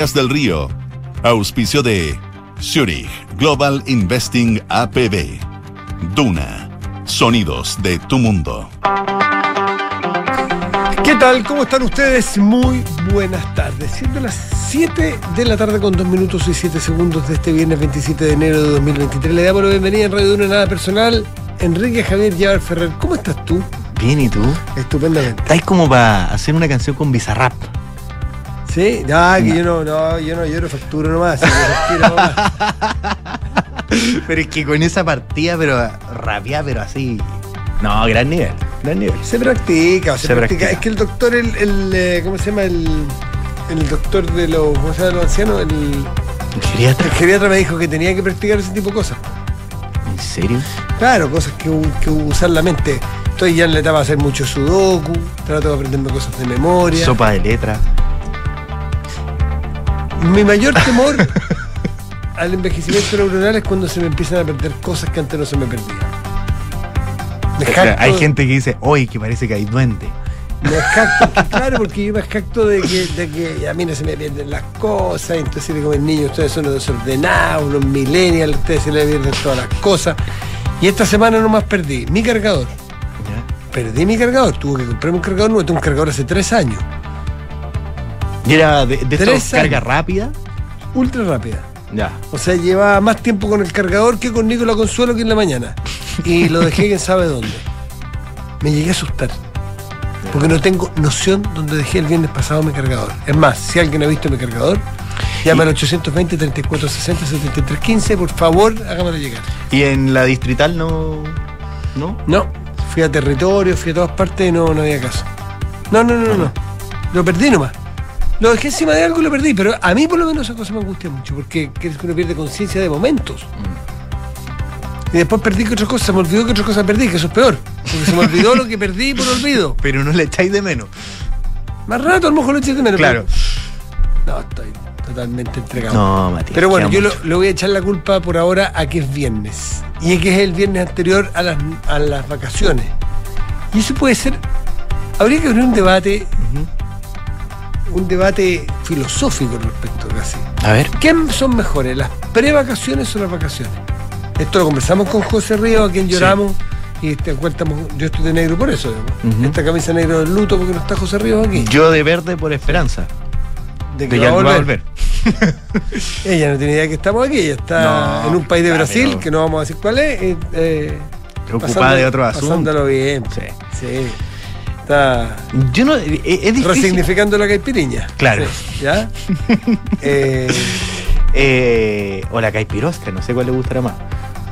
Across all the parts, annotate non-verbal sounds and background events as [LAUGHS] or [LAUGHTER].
del Río. Auspicio de Zurich Global Investing APB. Duna. Sonidos de tu mundo. ¿Qué tal? ¿Cómo están ustedes? Muy buenas tardes. Siendo las 7 de la tarde con 2 minutos y 7 segundos de este viernes 27 de enero de 2023. Le damos la bienvenida en Radio Duna Nada Personal. Enrique Javier Llaver Ferrer, ¿cómo estás tú? Bien, ¿y tú? Estupendamente. Estáis como para hacer una canción con Bizarrap. ¿Sí? No, que yo no, no, yo no, yo no facturo nomás. yo facturo nomás. [LAUGHS] pero es que con esa partida, pero rabia, pero así. No, gran nivel, gran nivel. Se practica, se, Se practica. practica. Es que el doctor, el, el, eh, ¿cómo se llama? El, el doctor de los, ¿cómo se llama? Los ancianos, el, ¿Geriatra? el geriatra me dijo que tenía que practicar ese tipo de cosas. ¿En serio? Claro, cosas que, usar la mente. Estoy ya en la etapa de hacer mucho sudoku, trato de aprenderme cosas de memoria. Sopa de letra. Mi mayor temor [LAUGHS] al envejecimiento neuronal es cuando se me empiezan a perder cosas que antes no se me perdían. Hay gente que dice, hoy que parece que hay duende. Me jacto, [LAUGHS] claro, porque yo me jacto de que, de que a mí no se me pierden las cosas, entonces digo, mis niños, ustedes son los desordenados, los millennials, ustedes se les pierden todas las cosas. Y esta semana nomás perdí mi cargador. Perdí mi cargador, tuve que comprarme un cargador nuevo, tengo un cargador hace tres años, Y era de, de Tres estos carga rápida. ultra rápida. Ya. O sea, llevaba más tiempo con el cargador que con Nicolás Consuelo que en la mañana. Y lo dejé quién sabe dónde. Me llegué a asustar. Porque no tengo noción dónde dejé el viernes pasado mi cargador. Es más, si alguien ha visto mi cargador, llama al 820 3460 7315 por favor, hágamelo llegar. Y en la distrital no. ¿No? No, fui a territorio, fui a todas partes y no, no había caso. No, no, no, no, no. Lo perdí nomás. Lo dejé encima de algo y lo perdí, pero a mí por lo menos esa cosa me angustia mucho, porque crees que uno pierde conciencia de momentos. Y después perdí que otra cosa, se me olvidó que otra cosa perdí, que eso es peor. Porque se me olvidó lo que perdí por olvido. [LAUGHS] Pero no le echáis de menos. Más rato a lo mejor lo eché de menos. Claro. pero- No, estoy totalmente entregado. No, Matías. Pero bueno, yo le voy a echar la culpa por ahora a que es viernes. Y es que es el viernes anterior a las, a las vacaciones. Y eso puede ser. Habría que abrir un debate, un debate filosófico al respecto casi. A ver. ¿Qué son mejores, las prevacaciones o las vacaciones? Esto lo conversamos con José Río, a quien Sí. lloramos. Y te cuentamos, yo estoy de negro por eso. Esta camisa negra del luto porque no está José Ríos aquí. Yo de verde por esperanza. De De que ya va a va a volver. [LAUGHS] Ella no tiene idea que estamos aquí, ella está No, en un país de Brasil, que no vamos a decir cuál es. eh, eh, Preocupada de otro asunto. Pasándolo bien. Sí. Sí. Está Yo no. Es, es difícil. resignificando la caipiriña. Claro. Sí, ¿Ya? [LAUGHS] eh, Eh, o la caipirosca, no sé cuál le gustará más.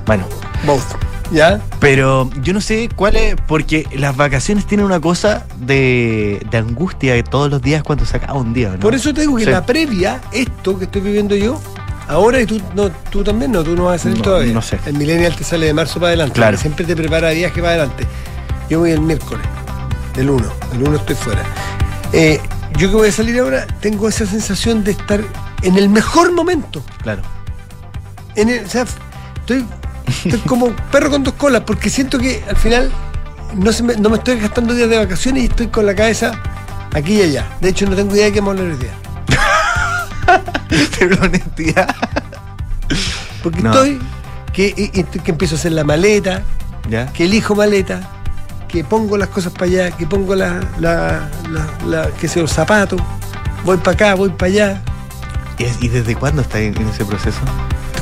Bueno, both. ¿Ya? pero yo no sé cuál es, porque las vacaciones tienen una cosa de, de angustia de todos los días cuando se acaba un día, ¿no? Por eso te digo que Sí. la previa, esto que estoy viviendo yo, ahora y tú, no, tú también no, tú no vas a salir No, todavía. no sé. El millennial te sale de marzo para adelante. Claro. Siempre te prepara viaje para adelante. Yo voy el miércoles, el 1. El 1 estoy fuera. Eh, yo que voy a salir ahora, tengo esa sensación de estar en el mejor momento. Claro. En el- o sea, estoy, estoy como [LAUGHS] perro con dos colas, porque siento que al final no, se me, no me estoy gastando días de vacaciones y estoy con la cabeza aquí y allá. De hecho, no tengo idea de qué vamos a hablar hoy día. [LAUGHS] Pero la honestidad. Porque No. estoy que, que empiezo a hacer la maleta, ¿Ya? que elijo maleta, que pongo las cosas para allá, que pongo la, la, la, la- sé yo, los zapatos, voy para acá, voy para allá. ¿Y, es- y desde cuándo está en, ese proceso?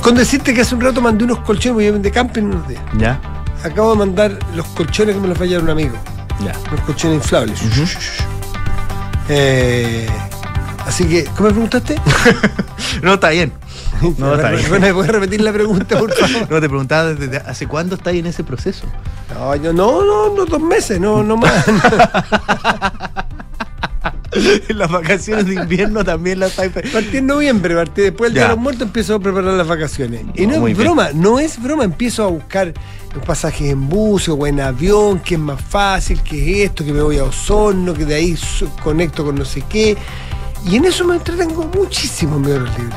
Con decirte que hace un rato mandé unos colchones, voy a de camping unos días. ¿Ya? Acabo de mandar los colchones que me los fallaron un amigo, Ya. unos colchones inflables. Eh, así que, ¿cómo me preguntaste? [LAUGHS] No, está bien. [LAUGHS] No, está bien. ¿Me puedes repetir la pregunta, por [LAUGHS] favor? No, te preguntaba desde hace cuándo está en ese proceso. No, yo no, no, no, dos meses, no, no más. en [LAUGHS] las vacaciones de invierno también las hay. Partí en noviembre, partí después del Día de los Muertos, empiezo a preparar las vacaciones. y No, no es bien. broma, no es broma, empiezo a buscar los pasajes en bus o en avión, que es más fácil, que es esto, que me voy a Osorno, que de ahí conecto con no sé qué. Y en eso me entretengo muchísimo en mi hora libre.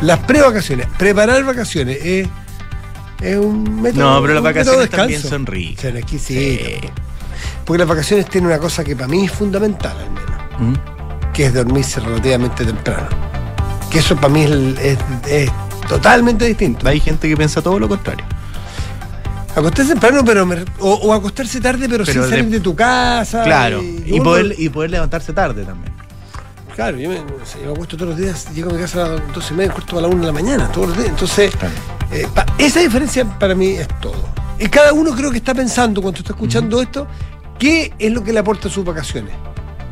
Las pre-vacaciones, preparar vacaciones es, es un método. No, pero las vacaciones también son ricas. Son exquisitas. Sí. Porque las vacaciones tienen una cosa que para mí es fundamental, al menos, ¿Mm? que es dormirse relativamente temprano. que eso para mí es, es- es totalmente distinto. Hay gente que piensa todo lo contrario. Acostarse temprano, pero me- o, o acostarse tarde, pero, Pero sin salir de- de tu casa. Claro. y- Y uno- poder, y poder levantarse tarde también. Claro, yo me, yo me acuesto todos los días, llego a mi casa a las 12 y media, cuarto a la 1 de la mañana, todos los días. Entonces, Claro. eh, pa- esa diferencia para mí es todo. Y cada uno creo que está pensando cuando está escuchando esto, qué es lo que le aporta a sus vacaciones.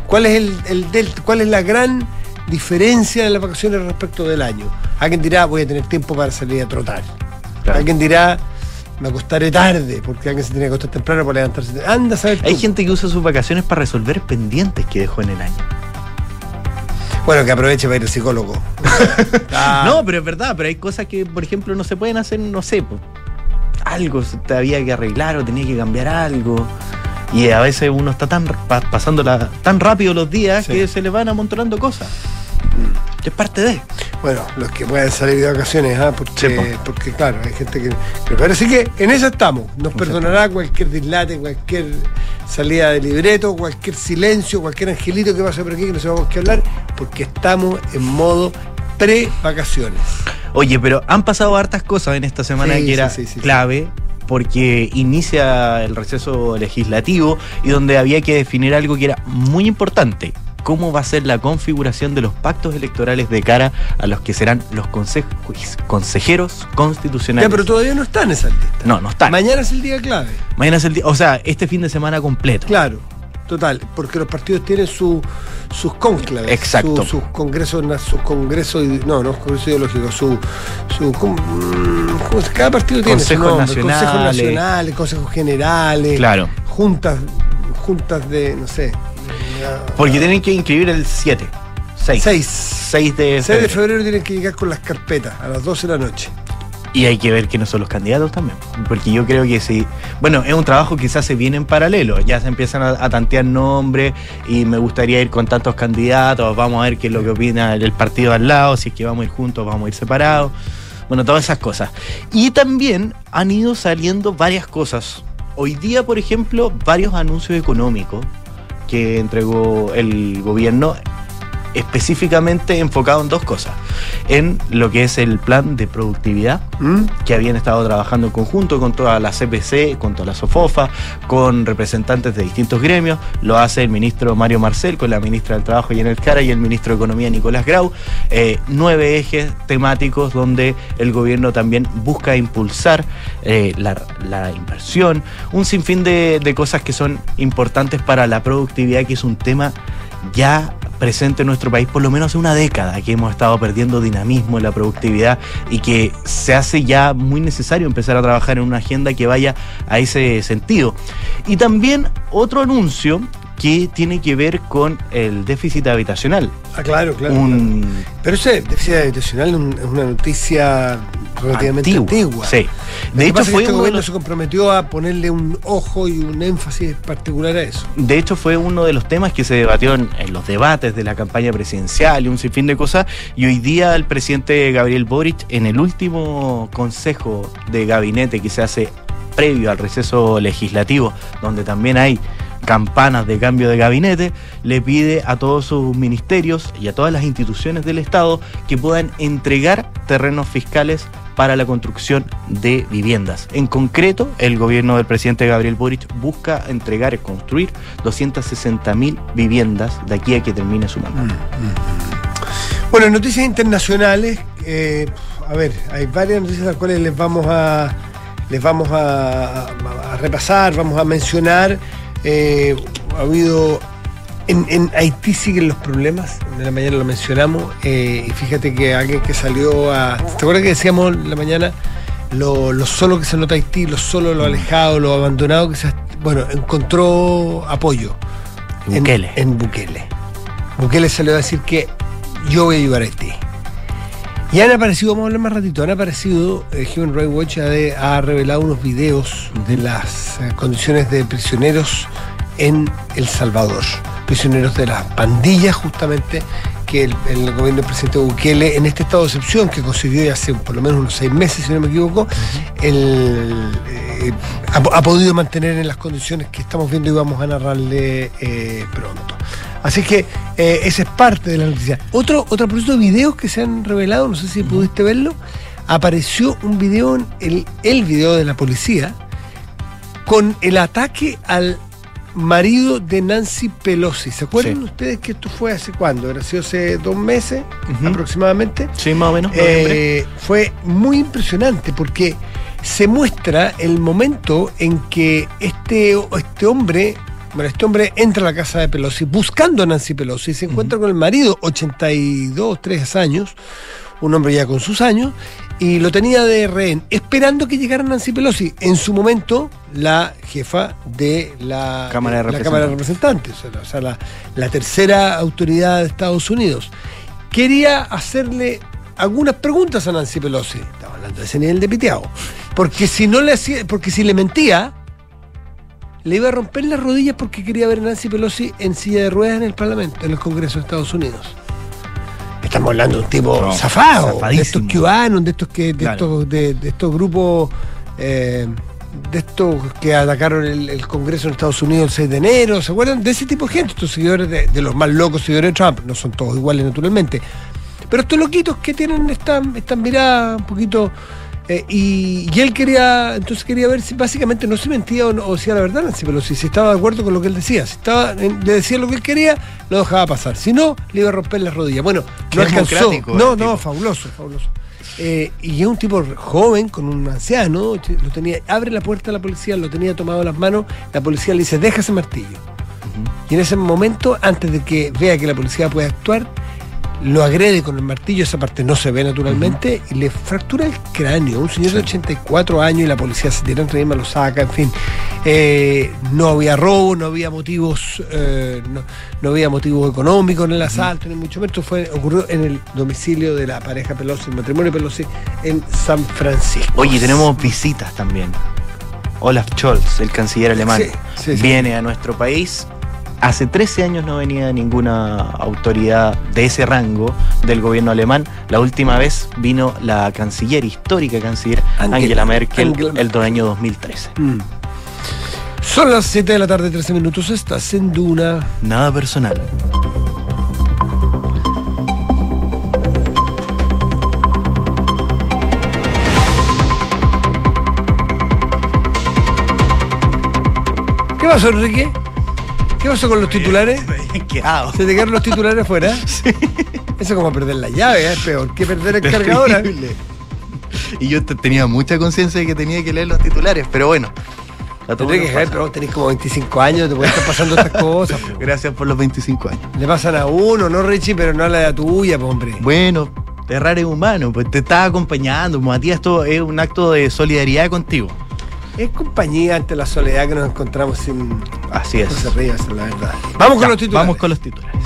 ¿Cuál es, el, el cuál es la gran diferencia de las vacaciones respecto del año? Alguien dirá, voy a tener tiempo para salir a trotar. Claro. Alguien dirá, me acostaré tarde, porque alguien se tiene que acostar temprano para levantarse. Anda Hay gente que usa sus vacaciones para resolver pendientes que dejó en el año. Bueno, que aproveche para ir al psicólogo. [LAUGHS] Ah. No, pero es verdad, pero hay cosas que, por ejemplo, no se pueden hacer, no sé, po, algo se te había que arreglar o tenía que cambiar algo. Y a veces uno está tan pa- pasando tan rápido los días Sí. que se le van amontonando cosas. Que es parte de. Bueno, los que pueden salir de vacaciones, ¿ah? porque, Sí, po. porque claro, hay gente que. que- Pero así que en eso estamos. Nos perdonará cualquier dislate, cualquier salida de libreto, cualquier silencio, cualquier angelito que pase por aquí que no sepamos qué hablar, porque estamos en modo pre-vacaciones. Oye, pero han pasado hartas cosas en esta semana Sí, que era sí, sí, sí, clave. Porque inicia el receso legislativo y donde había que definir algo que era muy importante. ¿Cómo va a ser la configuración de los pactos electorales de cara a los que serán los conse- consejeros constitucionales? Ya, pero todavía no están esas listas. No, no están. Mañana es el día clave. Mañana es el día, o sea, este fin de semana completo. Claro, total, porque los partidos tienen su, sus cónclaves. Exacto. su- sus congresos, na- sus congresos, no, no, congresos ideológicos, su, su com- mm, ¿cómo se- cada partido tiene Consejos su nombre, nacionales. consejos nacionales, consejos generales, Claro. juntas, juntas de, no sé, Porque tienen que inscribir el 7. 6. Seis. 6 de 6 de febrero. febrero tienen que llegar con las carpetas a las 12 de la noche. Y hay que ver quiénes son los candidatos también. Porque yo creo que sí. Bueno, es un trabajo que se hace bien en paralelo. Ya se empiezan a, a tantear nombres y me gustaría ir con tantos candidatos. Vamos a ver qué es lo que opina el partido al lado. Si es que vamos a ir juntos, vamos a ir separados. Bueno, todas esas cosas. Y también han ido saliendo varias cosas. Hoy día, por ejemplo, varios anuncios económicos que entregó el gobierno específicamente enfocado en dos cosas. En lo que es el plan de productividad, ¿Mm? que habían estado trabajando en conjunto con toda la CPC, con toda la SOFOFA, con representantes de distintos gremios. Lo hace el ministro Mario Marcel con la ministra del Trabajo Yanel Cara y el ministro de Economía Nicolás Grau. Eh, nueve ejes temáticos donde el gobierno también busca impulsar eh, la, la inversión, un sinfín de, de cosas que son importantes para la productividad, que es un tema ya presente en nuestro país por lo menos hace una década que hemos estado perdiendo dinamismo en la productividad y que se hace ya muy necesario empezar a trabajar en una agenda que vaya a ese sentido. Y también otro anuncio que tiene que ver con el déficit habitacional. Ah, claro, claro. Pero ese déficit habitacional es un- es una noticia relativamente antigua. Sí. De hecho, que fue este uno de gobierno los se comprometió a ponerle un ojo y un énfasis particular a eso. De hecho, fue uno de los temas que se debatió en, en los debates de la campaña presidencial y un sinfín de cosas. Y hoy día el presidente Gabriel Boric, en el último consejo de gabinete que se hace previo al receso legislativo, donde también hay campanas de cambio de gabinete, le pide a todos sus ministerios y a todas las instituciones del Estado que puedan entregar terrenos fiscales para la construcción de viviendas. En concreto, el gobierno del presidente Gabriel Boric busca entregar y construir 260.000 viviendas de aquí a que termine su mandato. Bueno, en noticias internacionales, eh, a ver, hay varias noticias las cuales les vamos a les vamos a, a- a repasar, vamos a mencionar. Eh, ha habido en, en Haití siguen los problemas, en la mañana lo mencionamos, eh, y fíjate que alguien que salió a. ¿Te acuerdas que decíamos en la mañana lo, lo solo que se nota Haití, lo solo, lo alejado, lo abandonado que se. Bueno, encontró apoyo. en- Bukele. En, Bukele. Bukele salió a decir que yo voy a ayudar a Haití. Y han aparecido, vamos a hablar más ratito, han aparecido, eh, Human Rights Watch ha, de- ha revelado unos videos de las eh, condiciones de prisioneros en El Salvador. Prisioneros de las pandillas, justamente, que el, el gobierno del presidente Bukele, en este estado de excepción que consiguió ya hace por lo menos unos seis meses, si no me equivoco, el, eh, ha, ha podido mantener en las condiciones que estamos viendo y vamos a narrarle eh, pronto. Así que eh, esa es parte de la noticia. Otro, otro propósito de videos que se han revelado, no sé si pudiste verlo, apareció un video, el, el video de la policía, con el ataque al marido de Nancy Pelosi. ¿Se acuerdan Sí. ustedes que esto fue hace cuándo? Era hace dos meses aproximadamente. Sí, más o menos. Eh, fue muy impresionante porque se muestra el momento en que este, este hombre, bueno, este hombre entra a la casa de Pelosi buscando a Nancy Pelosi y se encuentra con el marido, 82, 3 años, un hombre ya con sus años, y lo tenía de rehén, esperando que llegara Nancy Pelosi, en su momento la jefa de la Cámara de la Cámara de Representantes, o sea, la- o sea, la, la tercera autoridad de Estados Unidos. Quería hacerle algunas preguntas a Nancy Pelosi. Estaba hablando de ese nivel de piteado. Porque si no le hacía, porque si le mentía, le iba a romper las rodillas porque quería ver a Nancy Pelosi en silla de ruedas en el Parlamento, en el Congreso de Estados Unidos. Estamos hablando de un tipo No, zafado, de estos cubanos, de estos que, de Claro. estos, de, de estos grupos, eh, de estos que atacaron el, el Congreso en Estados Unidos el 6 de enero, ¿se acuerdan? De ese tipo de gente, estos seguidores de, de los más locos seguidores de Trump, no son todos iguales naturalmente. Pero estos loquitos que tienen esta, esta mirada un poquito. Eh, y, y él quería, entonces quería ver si básicamente no se mentía o, no, o decía la verdad, Nancy Pelosi, si estaba de acuerdo con lo que él decía. Si estaba, le decía lo que él quería, lo dejaba pasar. Si no, le iba a romper las rodillas. Bueno, Qué no alcanzó. No, no, fabuloso, fabuloso. Eh, y es un tipo joven, con un anciano, lo tenía, abre la puerta a la policía, lo tenía tomado en las manos, la policía le dice, deja ese martillo. Y en ese momento, antes de que vea que la policía puede actuar, lo agrede con el martillo, esa parte no se ve naturalmente, y le fractura el cráneo. Un señor de 84 años y la policía se tira entre encima, lo saca, en fin. Eh, no había robo, no había motivos, eh, no, no había motivos económicos en el asalto, ni mucho menos. Esto fue, ocurrió en el domicilio de la pareja Pelosi, el matrimonio Pelosi, en San Francisco. Oye, tenemos visitas también. Olaf Scholz, el canciller alemán, Sí, sí, sí. viene a nuestro país. Hace 13 años no venía ninguna autoridad de ese rango del gobierno alemán. La última vez vino la canciller, histórica canciller Angela- Angela, Merkel, Angela Merkel. el año 2013. Mm. Son las 7 de la tarde, 13 minutos. Estás en Duna. Nada personal. ¿Qué pasó, Enrique? ¿Qué pasó con los titulares? [LAUGHS] ¿Se te quedaron los titulares fuera? [LAUGHS] Sí. Eso es como perder la llave, ¿eh? es peor que perder el cargador. ¿eh? Y yo te- tenía mucha conciencia de que tenía que leer los titulares, pero bueno. Javier, pasa. pero vos tenés como 25 años, te pueden estar pasando estas [LAUGHS] cosas. po. Gracias por los 25 años. Le pasan a uno, no Richie, pero no a la tuya, po, hombre. Bueno, errar es humano, pues te estaba acompañando. Matías, esto es un acto de solidaridad contigo. Es compañía ante la soledad que nos encontramos sin. Así es. Es la verdad. Vamos con Ya, los titulares. Vamos con los titulares.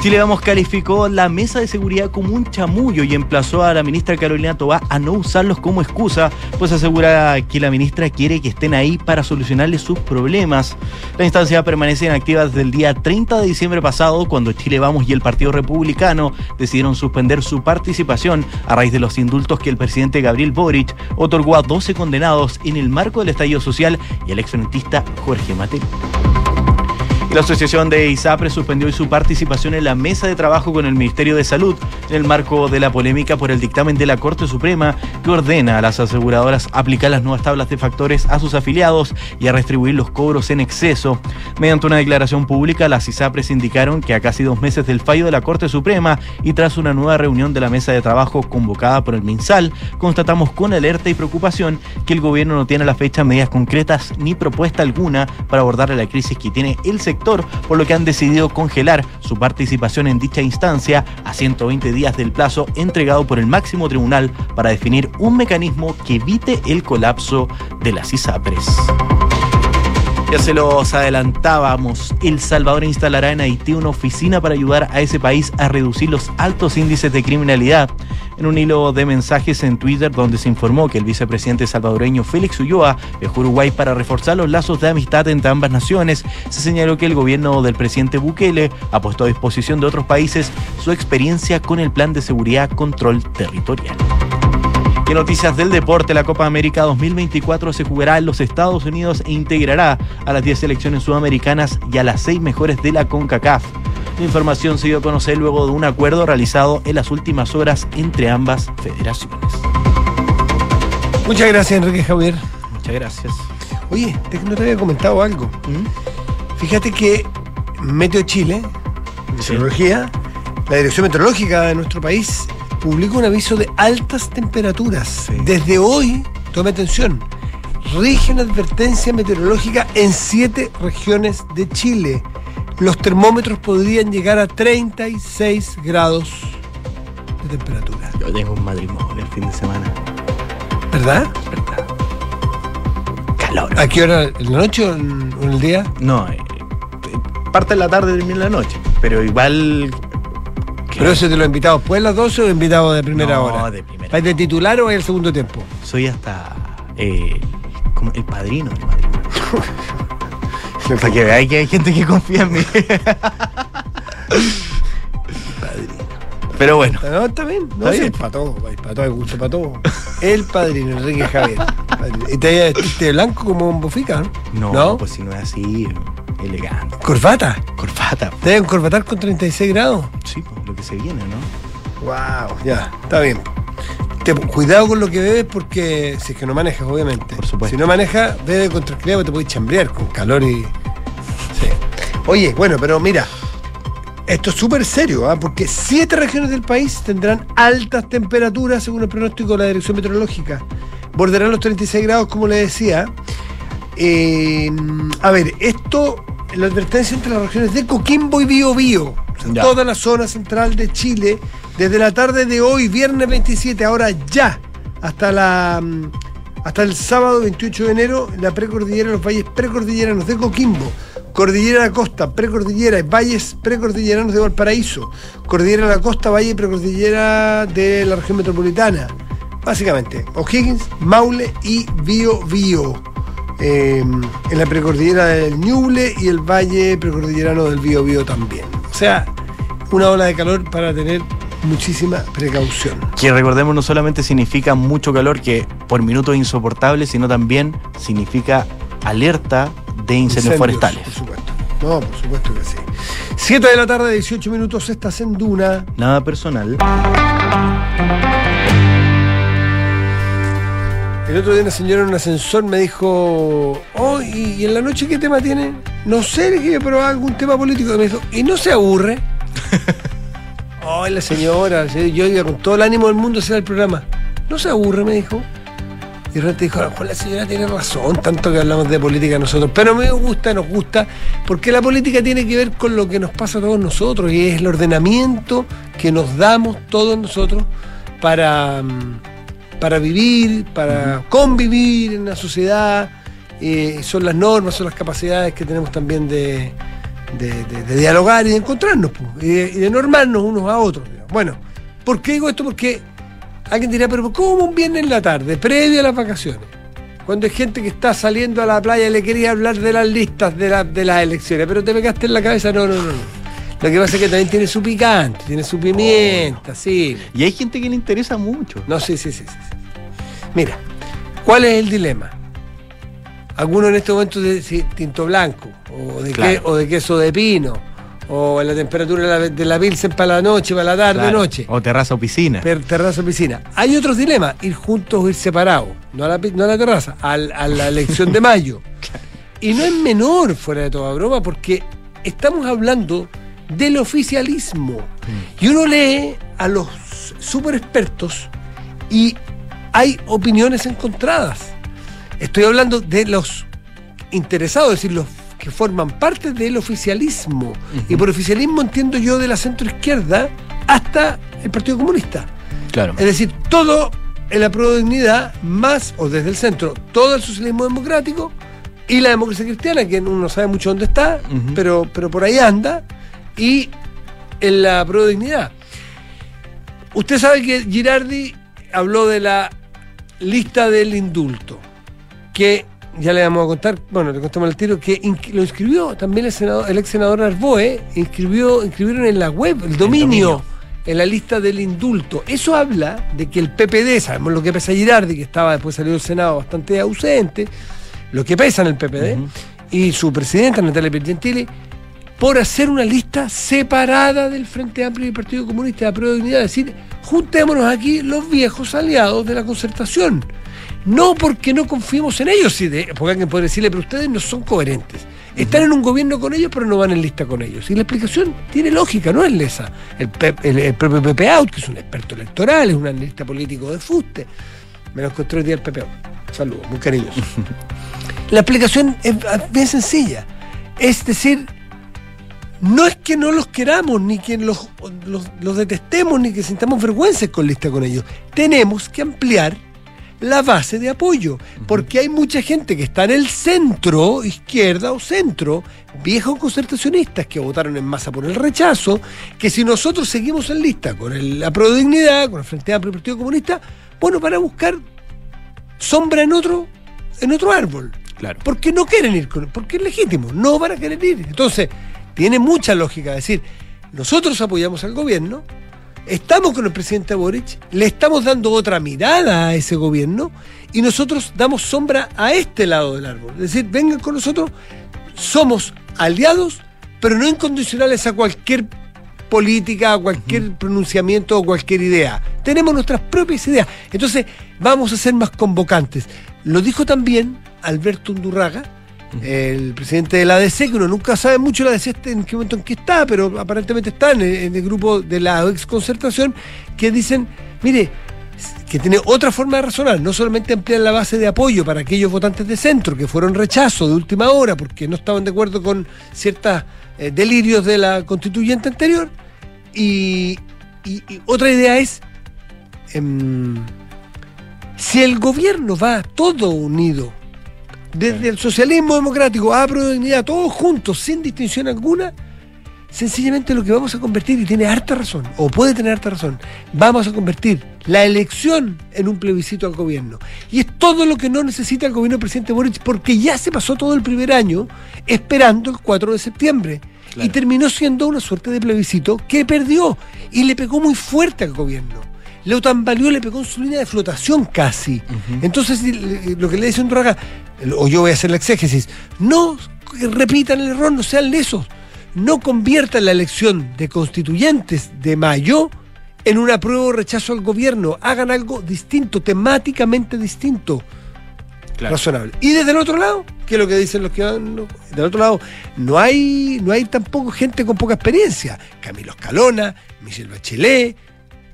Chile Vamos calificó la mesa de seguridad como un chamullo y emplazó a la ministra Carolina Tobá a no usarlos como excusa, pues asegura que la ministra quiere que estén ahí para solucionarle sus problemas. La instancia permanece inactiva desde el día 30 de diciembre pasado, cuando Chile Vamos y el Partido Republicano decidieron suspender su participación a raíz de los indultos que el presidente Gabriel Boric otorgó a 12 condenados en el marco del estallido social y al exfrentista Jorge Mateo. La Asociación de ISAPRE suspendió hoy su participación en la mesa de trabajo con el Ministerio de Salud en el marco de la polémica por el dictamen de la Corte Suprema que ordena a las aseguradoras aplicar las nuevas tablas de factores a sus afiliados y a restribuir los cobros en exceso. Mediante una declaración pública, las ISAPRES indicaron que a casi dos meses del fallo de la Corte Suprema y tras una nueva reunión de la mesa de trabajo convocada por el MinSal, constatamos con alerta y preocupación que el gobierno no tiene a la fecha medidas concretas ni propuesta alguna para abordar la crisis que tiene el sector, por lo que han decidido congelar su participación en dicha instancia a 120 días del plazo entregado por el máximo tribunal para definir un mecanismo que evite el colapso de las ISAPRES. Ya se los adelantábamos, El Salvador instalará en Haití una oficina para ayudar a ese país a reducir los altos índices de criminalidad. En un hilo de mensajes en Twitter donde se informó que el vicepresidente salvadoreño Félix Ulloa viajó a Uruguay para reforzar los lazos de amistad entre ambas naciones, se señaló que el gobierno del presidente Bukele ha puesto a disposición de otros países su experiencia con el plan de seguridad control territorial. Y en noticias del deporte, la Copa América 2024 se jugará en los Estados Unidos e integrará a las 10 selecciones sudamericanas y a las 6 mejores de la CONCACAF. La información se dio a conocer luego de un acuerdo realizado en las últimas horas entre ambas federaciones. Muchas gracias, Enrique Javier. Muchas gracias. Oye, te- no te había comentado algo. ¿Mm? Fíjate que Meteo Chile, Meteorología, la Dirección Meteorológica de nuestro país, publica un aviso de altas temperaturas. Sí. Desde hoy, tome atención, rige una advertencia meteorológica en siete regiones de Chile. Los termómetros podrían llegar a 36 grados de temperatura. Yo tengo un matrimonio el fin de semana. ¿Verdad? ¿Verdad? Calor. ¿A qué hora? ¿En la noche o en, el día? No, eh, parte en la tarde, termina en la noche. Pero igual. ¿Pero eso de los invitados después de las 12 o invitados de primera No, hora? de primera. ¿Vais de titular o vais al segundo tiempo? Soy hasta. eh, como el padrino del matrimonio. [LAUGHS] Para que veáis que hay gente que confía en mí. Pero bueno. No, está bien. No, bien. para todo, para todo, hay gusto para todo. El padrino, Enrique Javier. [LAUGHS] Y te vestiste blanco como un bofica, ¿no? No, pues si no es así, elegante. ¿Corbata? Corbata. ¿Te deben corbatar con 36 grados? Sí, pues, lo que se viene, ¿no? Wow, ya, está bien. Te- cuidado con lo que bebes porque si es que no manejas, obviamente. Por supuesto. Si no manejas, bebe con tranquilidad porque te puedes chambrear con calor y. Sí. Oye, bueno, pero mira, esto es súper serio, ¿ah? porque siete regiones del país tendrán altas temperaturas según el pronóstico de la Dirección Meteorológica. Borderán los 36 grados, como le decía. Eh, a ver, esto, la advertencia entre las regiones de Coquimbo y Biobío, o sea, toda la zona central de Chile, desde la tarde de hoy, viernes 27, ahora ya, hasta la mm, hasta el sábado 28 de enero, la precordillera, los valles precordilleranos de Coquimbo, Cordillera de la Costa, precordillera, y valles precordilleranos de Valparaíso, Cordillera de la Costa, valle precordillera de la región metropolitana. Básicamente, O'Higgins, Maule y Bio Bio. Eh, en la precordillera del Ñuble y el valle precordillerano del Bio Bio también. O sea, una ola de calor para tener muchísima precaución. Que recordemos no solamente significa mucho calor, que por minutos es insoportable, sino también significa alerta de incendios, forestales. Por supuesto. No, por supuesto que sí. 7 de la tarde, 18 minutos, estás en Duna. Nada personal. El otro día una señora en un ascensor me dijo, oh, ¿y, y en la noche qué tema tiene? No sé, le dije, pero algún tema político. Y me dijo, ¿y no se aburre? [LAUGHS] Ay, la señora, yo iba con todo el ánimo del mundo a hacer el programa. ¿No se aburre? Me dijo. Y de repente dijo, a lo mejor la señora tiene razón, tanto que hablamos de política nosotros. Pero me gusta, nos gusta, porque la política tiene que ver con lo que nos pasa a todos nosotros y es el ordenamiento que nos damos todos nosotros para, mm, para vivir, para convivir en la sociedad. eh, son las normas, son las capacidades que tenemos también de, de- de- de dialogar y de encontrarnos, pues, y, de, y de normarnos unos a otros. digamos. Bueno, ¿por qué digo esto? Porque alguien dirá, pero ¿cómo un viernes en la tarde, previo a las vacaciones? Cuando hay gente que está saliendo a la playa y le quería hablar de las listas de, la- de las elecciones, pero te pegaste en la cabeza, no, no, no. no. Lo que pasa es que también tiene su picante, tiene su pimienta, sí. Y hay gente que le interesa mucho. No, sí, sí, sí, sí. Mira, ¿cuál es el dilema? Algunos en este momento de tinto blanco, o de, Claro. que- o de queso de pino, o la temperatura de la, Pilsen para la noche, para la tarde, Claro. noche. O terraza o piscina. Per- terraza o piscina. Hay otros dilemas, ir juntos o ir separados, no a la, pi- no a la terraza, a, la elección de [LAUGHS] mayo. Y no es menor, fuera de toda broma, porque estamos hablando del oficialismo. Y uno lee a los super expertos y hay opiniones encontradas. Estoy hablando de los interesados, es decir, los que forman parte del oficialismo. Y por oficialismo entiendo yo de la centroizquierda hasta el Partido Comunista. Claro. Es decir, todo el apruebo de dignidad, más, o desde el centro, todo el socialismo democrático y la democracia cristiana, que uno no sabe mucho dónde está, pero, pero por ahí anda, y el apruebo de dignidad. Usted sabe que Girardi habló de la lista del indulto, que ya le vamos a contar, bueno, le contamos el tiro, que lo inscribió también el, senador, el ex senador Arboe, inscribió, inscribieron en la web el dominio, dominio. en la lista del indulto. Eso habla de que el PPD, sabemos lo que pesa Girardi, que estaba después salió del Senado bastante ausente, lo que pesa en el PPD, y su presidenta, Natalia Piergentili, por hacer una lista separada del Frente Amplio y el Partido Comunista de Prueba de Dignidad, es decir, juntémonos aquí los viejos aliados de la concertación. No porque no confiemos en ellos, porque alguien puede decirle, pero ustedes no son coherentes. Están en un gobierno con ellos, pero no van en lista con ellos. Y la explicación tiene lógica, no es lesa. El, el- el propio Pepe Out, que es un experto electoral, es un analista político de fuste. Me lo encontré hoy día el Pepe Out. Saludos, muy cariñoso. [LAUGHS] La explicación es bien sencilla. Es decir, no es que no los queramos, ni que los, los, los detestemos, ni que sintamos vergüenza con lista con ellos. Tenemos que ampliar la base de apoyo, porque hay mucha gente que está en el centro, izquierda o centro, viejos concertacionistas que votaron en masa por el rechazo, que si nosotros seguimos en lista con el, la Pro Dignidad, con el Frente Amplio Partido Comunista, bueno, para buscar sombra en otro, en otro árbol. Claro. Porque no quieren ir con porque es legítimo, no van a querer ir. Entonces, tiene mucha lógica decir, nosotros apoyamos al gobierno, estamos con el presidente Boric, le estamos dando otra mirada a ese gobierno y nosotros damos sombra a este lado del árbol. Es decir, vengan con nosotros, somos aliados, pero no incondicionales a cualquier política, a cualquier pronunciamiento o cualquier idea. Tenemos nuestras propias ideas. Entonces, vamos a ser más convocantes. Lo dijo también Alberto Undurraga, el presidente de la ADC, que uno nunca sabe mucho la ADC en qué momento en qué está, pero aparentemente está en el, grupo de la ex concertación, que dicen, mire, que tiene otra forma de razonar, no solamente ampliar la base de apoyo para aquellos votantes de centro que fueron rechazo de última hora porque no estaban de acuerdo con ciertos eh, delirios de la constituyente anterior, y otra idea es, em, si el gobierno va todo unido, desde el socialismo democrático a Dignidad, todos juntos, sin distinción alguna, sencillamente lo que vamos a convertir, y tiene harta razón, o puede tener harta razón, vamos a convertir la elección en un plebiscito al gobierno. Y es todo lo que no necesita el gobierno del presidente Boric, porque ya se pasó todo el primer año esperando el 4 de septiembre. Y terminó siendo una suerte de plebiscito que perdió y le pegó muy fuerte al gobierno. Lo tambaleó, le pegó en su línea de flotación casi. Entonces, lo que le dice Undraga, o yo voy a hacer la exégesis, no repitan el error, no sean lesos. No conviertan la elección de constituyentes de mayo en una prueba o rechazo al gobierno. Hagan algo distinto, temáticamente distinto Claro. razonable. Y desde el otro lado, que es lo que dicen los que van, no, del otro lado, no hay, no hay tampoco gente con poca experiencia. Camilo Escalona, Michelle Bachelet,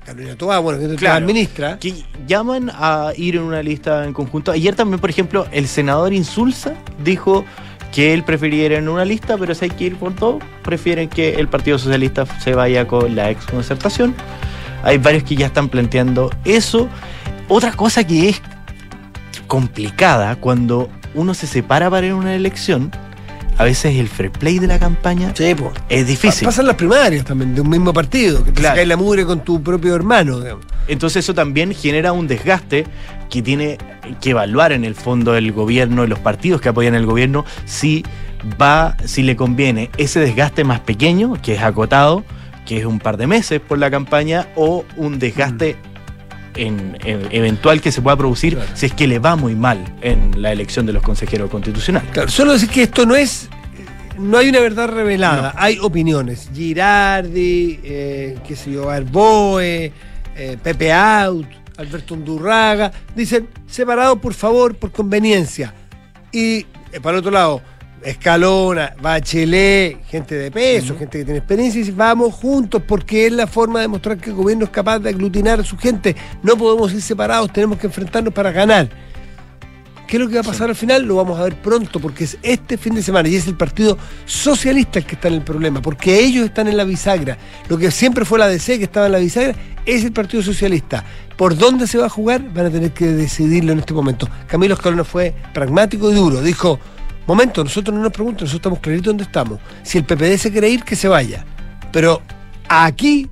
Carolina Toá, bueno, que Claro. ministra. que llaman a ir en una lista en conjunto. Ayer también, por ejemplo, el senador Insulza dijo que él preferiera en una lista, pero si hay que ir por todo, prefieren que el Partido Socialista se vaya con la ex concertación. Hay varios que ya están planteando eso. Otra cosa que es complicada cuando uno se separa para ir a una elección, a veces el free play de la campaña Sí, es difícil. Pasan las primarias también, de un mismo partido, que te Claro. sacáis la mugre con tu propio hermano, digamos. Entonces eso también genera un desgaste que tiene que evaluar en el fondo el gobierno, los partidos que apoyan el gobierno, si va, si le conviene ese desgaste más pequeño, que es acotado, que es un par de meses por la campaña, o un desgaste en, en- eventual que se pueda producir Claro. si es que le va muy mal en la elección de los consejeros constitucionales. Claro, solo decir que esto no es. No hay una verdad revelada, hay opiniones. Girardi, eh, qué sé yo, Arboe, eh, Pepe Out, Alberto Undurraga, dicen separado por favor, por conveniencia. Y eh, para el otro lado, Escalona, Bachelet, gente de peso, gente que tiene experiencia, y vamos juntos porque es la forma de mostrar que el gobierno es capaz de aglutinar a su gente. No podemos ir separados, tenemos que enfrentarnos para ganar. ¿Qué es lo que va a pasar al final? Lo vamos a ver pronto, porque es este fin de semana y es el Partido Socialista el que está en el problema, porque ellos están en la bisagra. Lo que siempre fue la DC que estaba en la bisagra es el Partido Socialista. ¿Por dónde se va a jugar? Van a tener que decidirlo en este momento. Camilo Escalona fue pragmático y duro. Dijo, momento, nosotros no nos preguntan, nosotros estamos claritos dónde estamos. Si el PPD se quiere ir, que se vaya. Pero aquí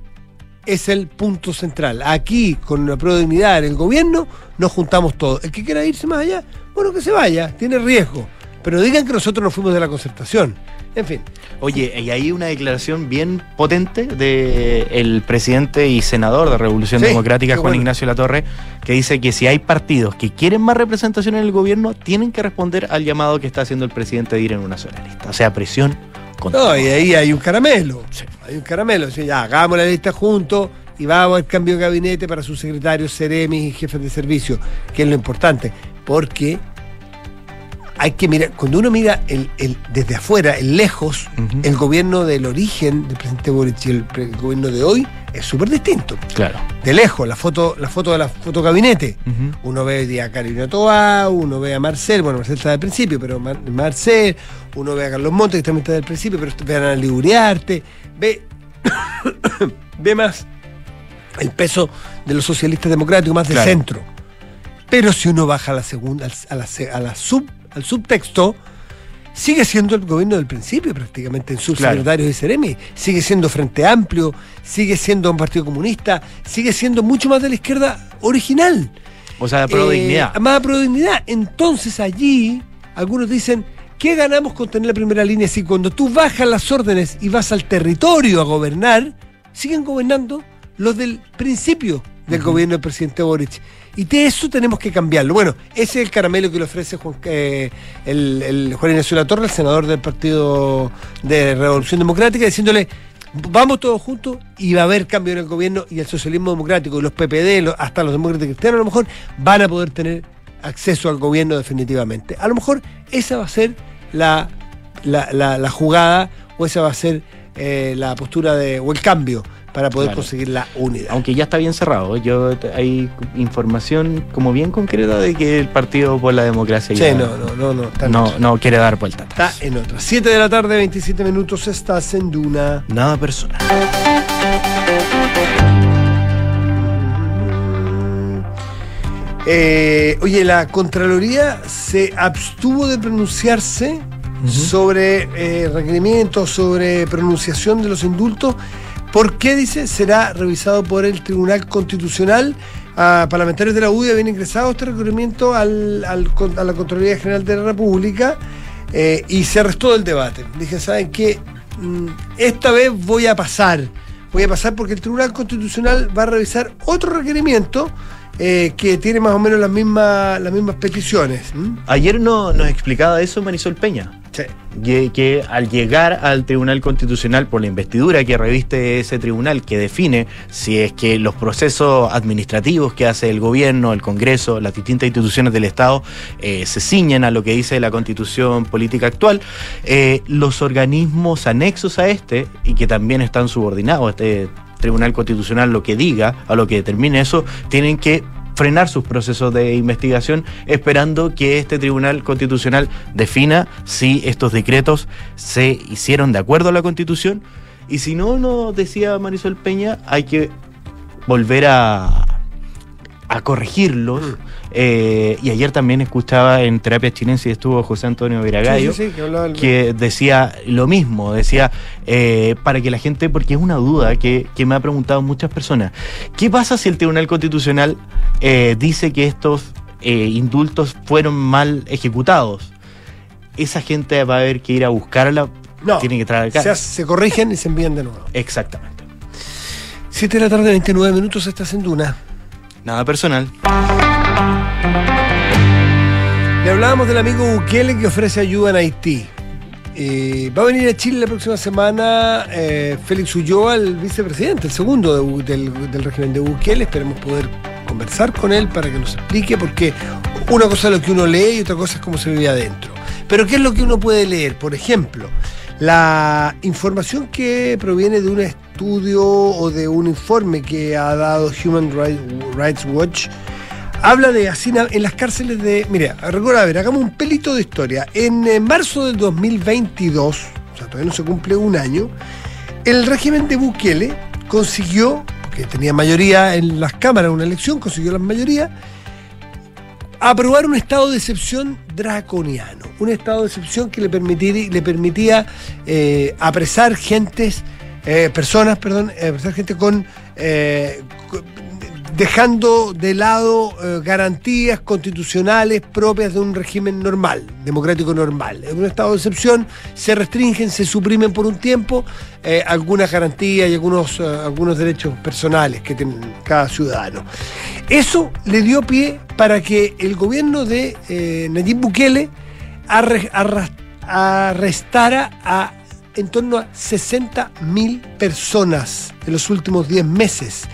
es el punto central. Aquí, con la prueba de en el gobierno, nos juntamos todos. El que quiera irse más allá, bueno, que se vaya, tiene riesgo. Pero digan que nosotros nos fuimos de la concertación. En fin. Oye, y hay una declaración bien potente del el presidente y senador de Revolución Sí, Democrática, Juan bueno. Ignacio Latorre, que dice que si hay partidos que quieren más representación en el gobierno, tienen que responder al llamado que está haciendo el presidente de ir en una sola lista. O sea, presión contra. No, y ahí hay un caramelo. Sí. Hay un caramelo. Dice, ya, hagamos la lista juntos y vamos al cambio de gabinete para sus secretarios, seremis y jefes de servicio, que es lo importante. Porque hay que mirar, cuando uno mira el, el- desde afuera, el lejos, el gobierno del origen del presidente Boric y el, gobierno de hoy es súper distinto. Claro. De lejos, la foto, la foto de la foto gabinete. Ujú. Uno ve hoy día a Carolina Toa, uno ve a Marcel, bueno, Marcel está del principio, pero Mar- Marcel, uno ve a Carlos Montes, que también está del principio, pero ve a Ana Liguriarte, ve, [COUGHS] ve más el peso de los socialistas democráticos, más de Claro. centro. Pero si uno baja a la segunda, a la, a la sub, al subtexto, sigue siendo el gobierno del principio prácticamente en subsecretarios y Ceremi. Sigue siendo Frente Amplio, sigue siendo un partido comunista, sigue siendo mucho más de la izquierda original. O sea, pro Eh, dignidad. Más pro dignidad. Entonces allí, algunos dicen, ¿qué ganamos con tener la primera línea si cuando tú bajas las órdenes y vas al territorio a gobernar, siguen gobernando los del principio del gobierno del presidente Boric? Y de eso tenemos que cambiarlo. Bueno, ese es el caramelo que le ofrece Juan, eh, el, el Juan Ignacio Latorre, el senador del Partido de Revolución Democrática, diciéndole, vamos todos juntos y va a haber cambio en el gobierno y el socialismo democrático y los PPD, los- hasta los demócratas cristianos a lo mejor, van a poder tener acceso al gobierno definitivamente. A lo mejor esa va a ser la, la, la- la jugada o esa va a ser eh, la postura de, o el cambio para poder Claro. conseguir la unidad. Aunque ya está bien cerrado. Yo hay información como bien concreta de que el Partido por la Democracia Sí, ya no, no, no, no. Está, en no, otra. no quiere dar vuelta. Está en otra. 7 de la tarde, 27 minutos, estás en Duna. Nada personal. Eh, oye, la Contraloría se abstuvo de pronunciarse sobre eh, requerimientos, sobre pronunciación de los indultos. ¿Por qué dice? Será revisado por el Tribunal Constitucional. A parlamentarios de la UDI habían ingresado este requerimiento al- a la Contraloría General de la República eh, y se arrestó del debate. Dije, ¿saben qué? Mm, esta vez voy a pasar. Voy a pasar porque el Tribunal Constitucional va a revisar otro requerimiento eh, que tiene más o menos las mismas, las mismas peticiones. Ayer no, nos explicaba eso Marisol Peña. Sí. que, que al llegar al Tribunal Constitucional por la investidura que reviste ese tribunal que define si es que los procesos administrativos que hace el gobierno, el Congreso, las distintas instituciones del Estado eh, se ciñen a lo que dice la constitución política actual, eh, los organismos anexos a este y que también están subordinados a este Tribunal Constitucional, lo que diga, a lo que determine eso, tienen que frenar sus procesos de investigación esperando que este Tribunal Constitucional defina si estos decretos se hicieron de acuerdo a la Constitución y si no, nos decía Marisol Peña, hay que volver a, a corregirlos. Eh, y ayer también escuchaba en Terapia Chilense y estuvo José Antonio Viragallo Sí, sí, sí, que decía lo mismo, decía eh, para que la gente, porque es una duda que, que me ha preguntado muchas personas, ¿qué pasa si el Tribunal Constitucional eh, dice que estos indultos fueron mal ejecutados? Esa gente va a haber que ir a buscarla, No, tiene que traer se, se corrigen y se envían de nuevo. Exactamente. 7 de la tarde, 29 minutos, estás en Duna. Nada personal. Le hablábamos del amigo Bukele que ofrece ayuda en Haití. Eh, va a venir a Chile la próxima semana eh, Félix Ulloa, el vicepresidente, el segundo del, régimen de Bukele. Esperemos poder conversar con él para que nos explique, porque una cosa es lo que uno lee y otra cosa es cómo se vive adentro. Pero ¿qué es lo que uno puede leer? Por ejemplo, la información que proviene de un estudio o de un informe que ha dado Human Rights Watch habla de hacina en las cárceles de. Mira, recuerda, a ver, hagamos un pelito de historia. En eh, marzo del 2022, o sea, todavía no se cumple un año, el régimen de Bukele consiguió, porque tenía mayoría en las cámaras, una elección, consiguió la mayoría, aprobar un estado de excepción draconiano. Un estado de excepción que le permitía, le permitía eh, apresar gentes, eh, personas, perdón, apresar gente con- dejando de lado eh, garantías constitucionales propias de un régimen normal, democrático normal. En un estado de excepción se restringen, se suprimen por un tiempo eh, algunas garantías y algunos, eh, algunos derechos personales que tiene cada ciudadano. Eso le dio pie para que el gobierno de Nayib Bukele arrestara a en torno a 60.000 personas en los últimos 10 meses.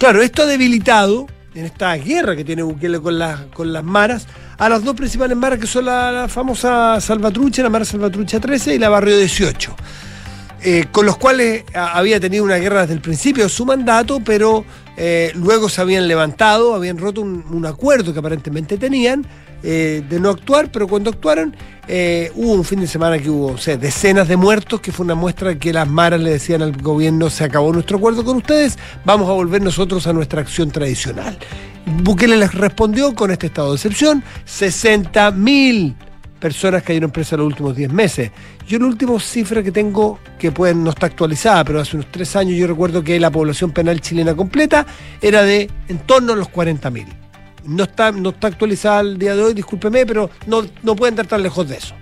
Claro, esto ha debilitado, en esta guerra que tiene Bukele con, las con las maras, a las dos principales maras que son la, famosa Salvatrucha, la Mara Salvatrucha 13 y la Barrio 18 eh, con los cuales había tenido una guerra desde el principio de su mandato, pero eh, luego se habían levantado, habían roto un acuerdo que aparentemente tenían eh, de no actuar, pero cuando actuaron eh, hubo un fin de semana que hubo decenas de muertos, que fue una muestra que las maras le decían al gobierno, se acabó nuestro acuerdo con ustedes, vamos a volver nosotros a nuestra acción tradicional. Bukele les respondió con este estado de excepción, 60 mil personas cayeron presas los últimos 10 meses. Yo la última cifra que tengo, que puede, no está actualizada, pero hace unos 3 años yo recuerdo que la población penal chilena completa era de en torno a los 40.000. No está, no está actualizada al día de hoy, discúlpeme, pero no, no pueden estar tan lejos de eso.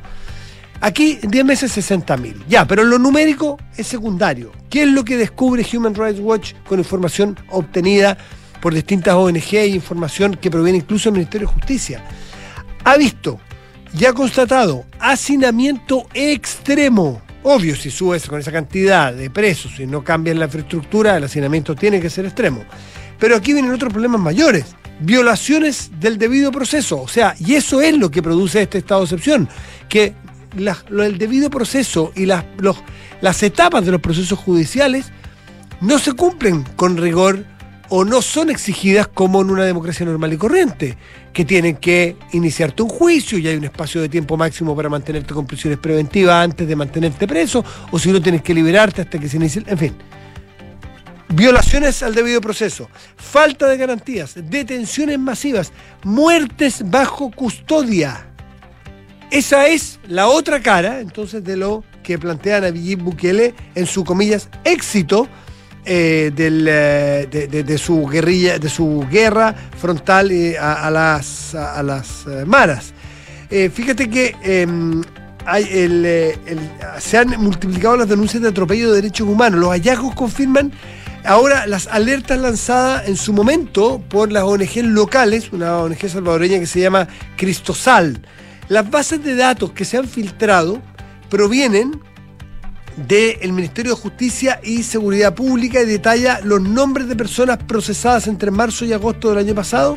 Aquí en 10 meses 60.000. Ya, pero lo numérico es secundario. ¿Qué es lo que descubre Human Rights Watch con información obtenida por distintas ONG e información que proviene incluso del Ministerio de Justicia? Ha visto y ha constatado hacinamiento extremo. Obvio, si subes con esa cantidad de presos y no cambian la infraestructura, el hacinamiento tiene que ser extremo. Pero aquí vienen otros problemas mayores. Violaciones del debido proceso. O sea, y eso es lo que produce este estado de excepción. Que lo del debido proceso y las, las etapas de los procesos judiciales no se cumplen con rigor o no son exigidas como en una democracia normal y corriente, que tienen que iniciarte un juicio y hay un espacio de tiempo máximo para mantenerte con prisiones preventivas antes de mantenerte preso, o si no tienes que liberarte hasta que se inicie, el- en fin. Violaciones al debido proceso, falta de garantías, detenciones masivas, muertes bajo custodia. Esa es la otra cara, entonces, de lo que plantea Nayib Bukele en su, comillas, éxito eh, del, eh, de, su guerrilla, de su guerra frontal eh, a, las, a, las maras. Fíjate que em, hay el- se han multiplicado las denuncias de atropello de derechos humanos. Los hallazgos confirman ahora las alertas lanzadas en su momento por las ONG locales, una ONG salvadoreña que se llama Cristosal. Las bases de datos que se han filtrado provienen del Ministerio de Justicia y Seguridad Pública y detalla los nombres de personas procesadas entre marzo y agosto del año pasado.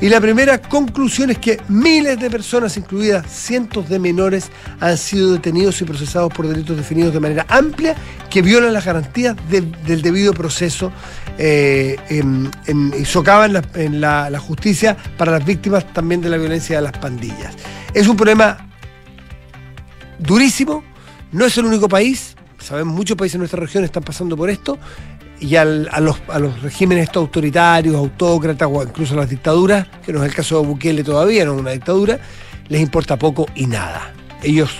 Y la primera conclusión es que miles de personas, incluidas cientos de menores, han sido detenidos y procesados por delitos definidos de manera amplia que violan las garantías de- del debido proceso eh, en- y socavan la- en la justicia para las víctimas también de la violencia de las pandillas. Es un problema durísimo. No es el único país. Sabemos muchos países en nuestra región están pasando por esto. Y al- a, los, a los regímenes estos autoritarios, autócratas o incluso a las dictaduras, que no es el caso de Bukele todavía, no es una dictadura, les importa poco y nada. Ellos,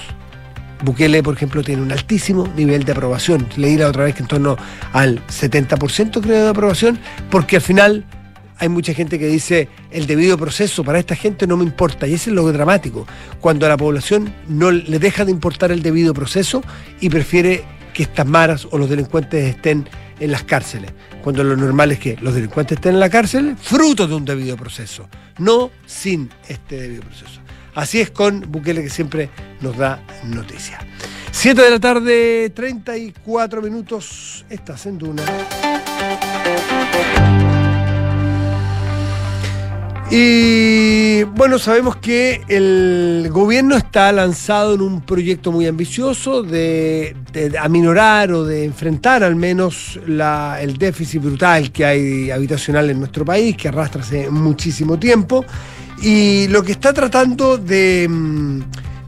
Bukele, por ejemplo, tiene un altísimo nivel de aprobación. Leí la otra vez que en torno al 70% creo de aprobación, porque al final hay mucha gente que dice el debido proceso para esta gente no me importa y ese es lo dramático cuando a la población no le deja de importar el debido proceso y prefiere que estas maras o los delincuentes estén en las cárceles cuando lo normal es que los delincuentes estén en la cárcel fruto de un debido proceso no sin este debido proceso. Así es con Bukele que siempre nos da noticias 7 de la tarde 34 minutos estás en Duna Y bueno, sabemos que el gobierno está lanzado en un proyecto muy ambicioso de, aminorar o de enfrentar al menos la- el déficit brutal que hay habitacional en nuestro país, que arrastra hace muchísimo tiempo. Y lo que está tratando de, mm,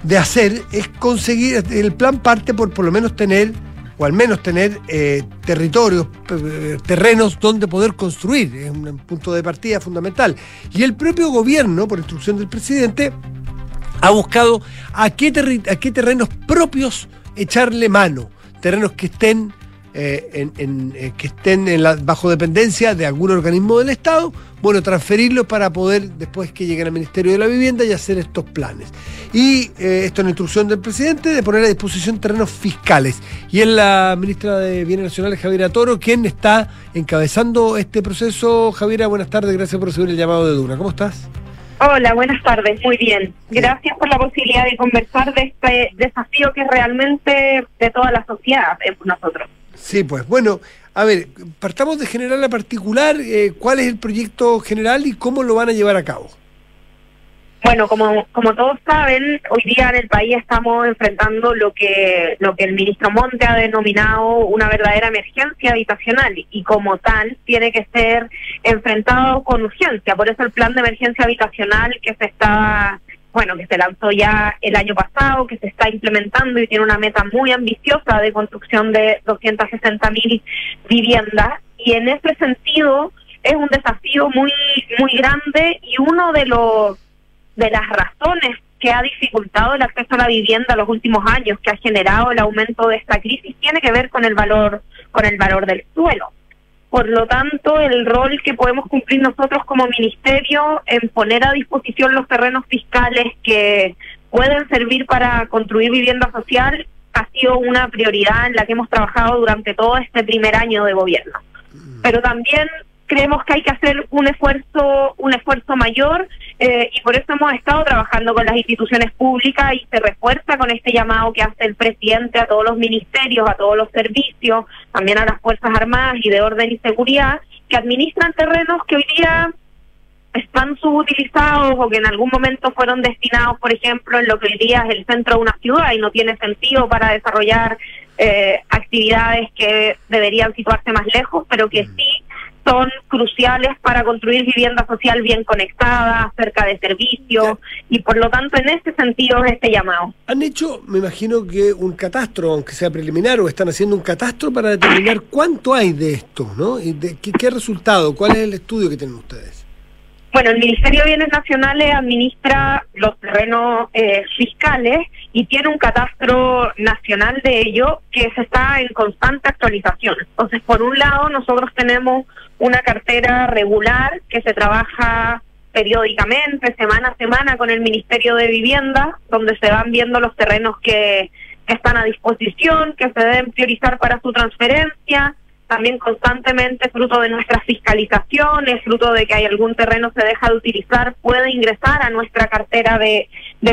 de hacer es conseguir, el plan parte por por lo menos tener o al menos tener eh, territorios, eh, terrenos donde poder construir. Es un punto de partida fundamental. Y el propio gobierno, por instrucción del presidente, ha buscado a qué, a qué terrenos propios echarle mano. Terrenos que estén eh, en, que estén bajo dependencia de algún organismo del Estado, bueno, transferirlos para poder, después que lleguen al Ministerio de la Vivienda, y hacer estos planes. Y eh, esto es una instrucción del presidente de poner a disposición terrenos fiscales. Y es la ministra de Bienes Nacionales, Javiera Toro, quien está encabezando este proceso. Javiera, buenas tardes, gracias por recibir el llamado de Duna. ¿Cómo estás? Hola, buenas tardes, muy bien. Gracias por la posibilidad de conversar de este desafío que es realmente de toda la sociedad, nosotros. Sí, pues bueno, a ver, partamos de general a particular, eh, ¿cuál es el proyecto general y cómo lo van a llevar a cabo? Bueno, como, como todos saben, hoy día en el país estamos enfrentando lo que, lo que el ministro Monte ha denominado una verdadera emergencia habitacional y como tal tiene que ser enfrentado con urgencia. Por eso el plan de emergencia habitacional que se está bueno, que se lanzó ya el año pasado, que se está implementando y tiene una meta muy ambiciosa de construcción de 260 mil viviendas. Y en ese sentido es un desafío muy, muy grande y uno de los de las razones que ha dificultado el acceso a la vivienda en los últimos años, que ha generado el aumento de esta crisis, tiene que ver con el valor, con el valor del suelo. Por lo tanto, el rol que podemos cumplir nosotros como ministerio en poner a disposición los terrenos fiscales que pueden servir para construir vivienda social ha sido una prioridad en la que hemos trabajado durante todo este primer año de gobierno. Mm. Pero también creemos que hay que hacer un esfuerzo un esfuerzo mayor eh, y por eso hemos estado trabajando con las instituciones públicas y se refuerza con este llamado que hace el presidente a todos los ministerios, a todos los servicios, también a las Fuerzas Armadas y de Orden y Seguridad, que administran terrenos que hoy día están subutilizados o que en algún momento fueron destinados, por ejemplo, en lo que hoy día es el centro de una ciudad y no tiene sentido para desarrollar eh, actividades que deberían situarse más lejos, pero que sí son cruciales para construir vivienda social bien conectada, cerca de servicios, y por lo tanto en este sentido es este llamado. Han hecho, me imagino que un catastro, aunque sea preliminar, o están haciendo un catastro para determinar cuánto hay de esto, ¿no? ¿Y de qué, qué resultado? ¿Cuál es el estudio que tienen ustedes? Bueno, el Ministerio de Bienes Nacionales administra los terrenos eh, fiscales y tiene un catastro nacional de ello que se está en constante actualización. Entonces, por un lado, nosotros tenemos una cartera regular que se trabaja periódicamente, semana a semana, con el Ministerio de Vivienda, donde se van viendo los terrenos que, que están a disposición, que se deben priorizar para su transferencia, también constantemente fruto de nuestras fiscalizaciones, fruto de que hay algún terreno se deja de utilizar, puede ingresar a nuestra cartera de,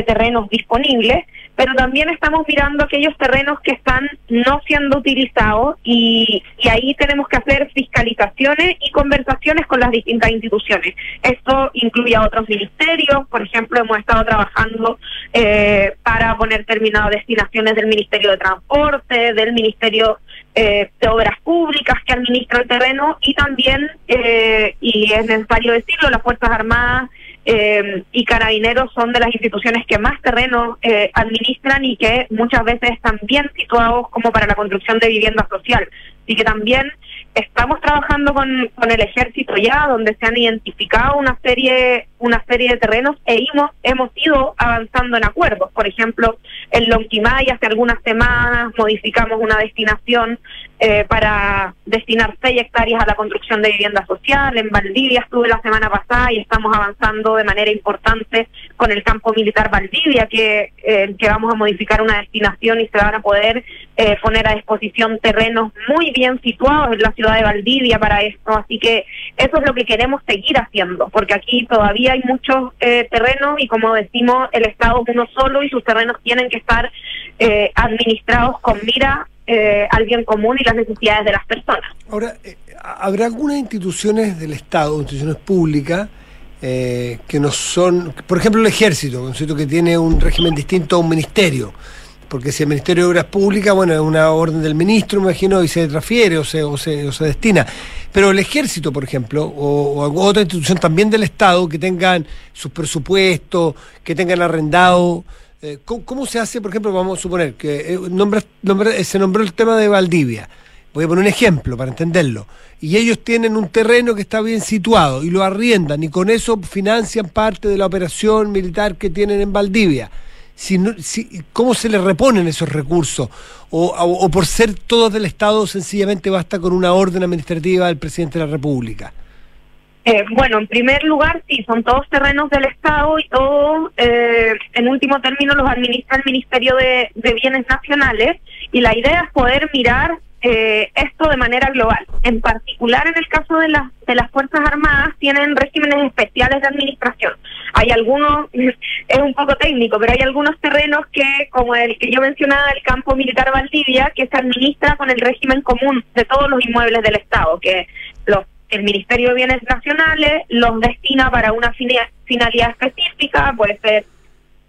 terrenos disponibles, pero también estamos mirando aquellos terrenos que están no siendo utilizados y, y ahí tenemos que hacer fiscalizaciones y conversaciones con las distintas instituciones. Esto incluye a otros ministerios, por ejemplo, hemos estado trabajando eh, para poner término a destinaciones del Ministerio de Transporte, del Ministerio eh, de obras públicas que administra el terreno y también, eh, y es necesario decirlo, las Fuerzas Armadas eh, y Carabineros son de las instituciones que más terreno administran y que muchas veces están bien situados como para la construcción de vivienda social. y que también estamos trabajando con, con el ejército ya, donde se han identificado una serie, una serie de terrenos e hemos, hemos ido avanzando en acuerdos. Por ejemplo, en Lonquimay hace algunas semanas modificamos una destinación eh, para destinar seis hectáreas a la construcción de vivienda social. En Valdivia estuve la semana pasada y estamos avanzando de manera importante con el campo militar Valdivia, que, eh, que vamos a modificar una destinación y se van a poder eh, poner a disposición terrenos muy bien situados en la ciudad de Valdivia para esto. Así que eso es lo que queremos seguir haciendo, porque aquí todavía hay muchos eh, terrenos y como decimos, el Estado es uno solo y sus terrenos tienen que estar eh, administrados con mira al bien común y las necesidades de las personas. Ahora, ¿habrá algunas instituciones del Estado, instituciones públicas, que no son, por ejemplo, el ejército, que tiene un régimen distinto a un ministerio? porque si el Ministerio de Obras Públicas, bueno, es una orden del ministro, me imagino, y se transfiere o se, o se, o se destina. Pero el ejército, por ejemplo, o, otra institución también del Estado que tengan sus presupuestos, que tengan arrendado, eh, ¿cómo, se hace, por ejemplo, vamos a suponer que eh, se nombró el tema de Valdivia? Voy a poner un ejemplo para entenderlo. Y ellos tienen un terreno que está bien situado y lo arriendan y con eso financian parte de la operación militar que tienen en Valdivia si, no- si- cómo se le reponen esos recursos, o- o por ser todos del Estado sencillamente basta con una orden administrativa del presidente de la República. Eh, bueno, en primer lugar, sí, son todos terrenos del Estado y todos, eh, en último término, los administra el Ministerio de, de Bienes Nacionales y la idea es poder mirar eh, esto de manera global. En particular, en el caso de, las de las Fuerzas Armadas, tienen regímenes especiales de administración. Hay algunos, [LAUGHS] es un poco técnico, pero hay algunos terrenos que, como el que yo mencionaba, el campo militar Valdivia, que se administra con el régimen común de todos los inmuebles del Estado, que los el Ministerio de Bienes Nacionales los destina para una fina- finalidad específica, puede ser,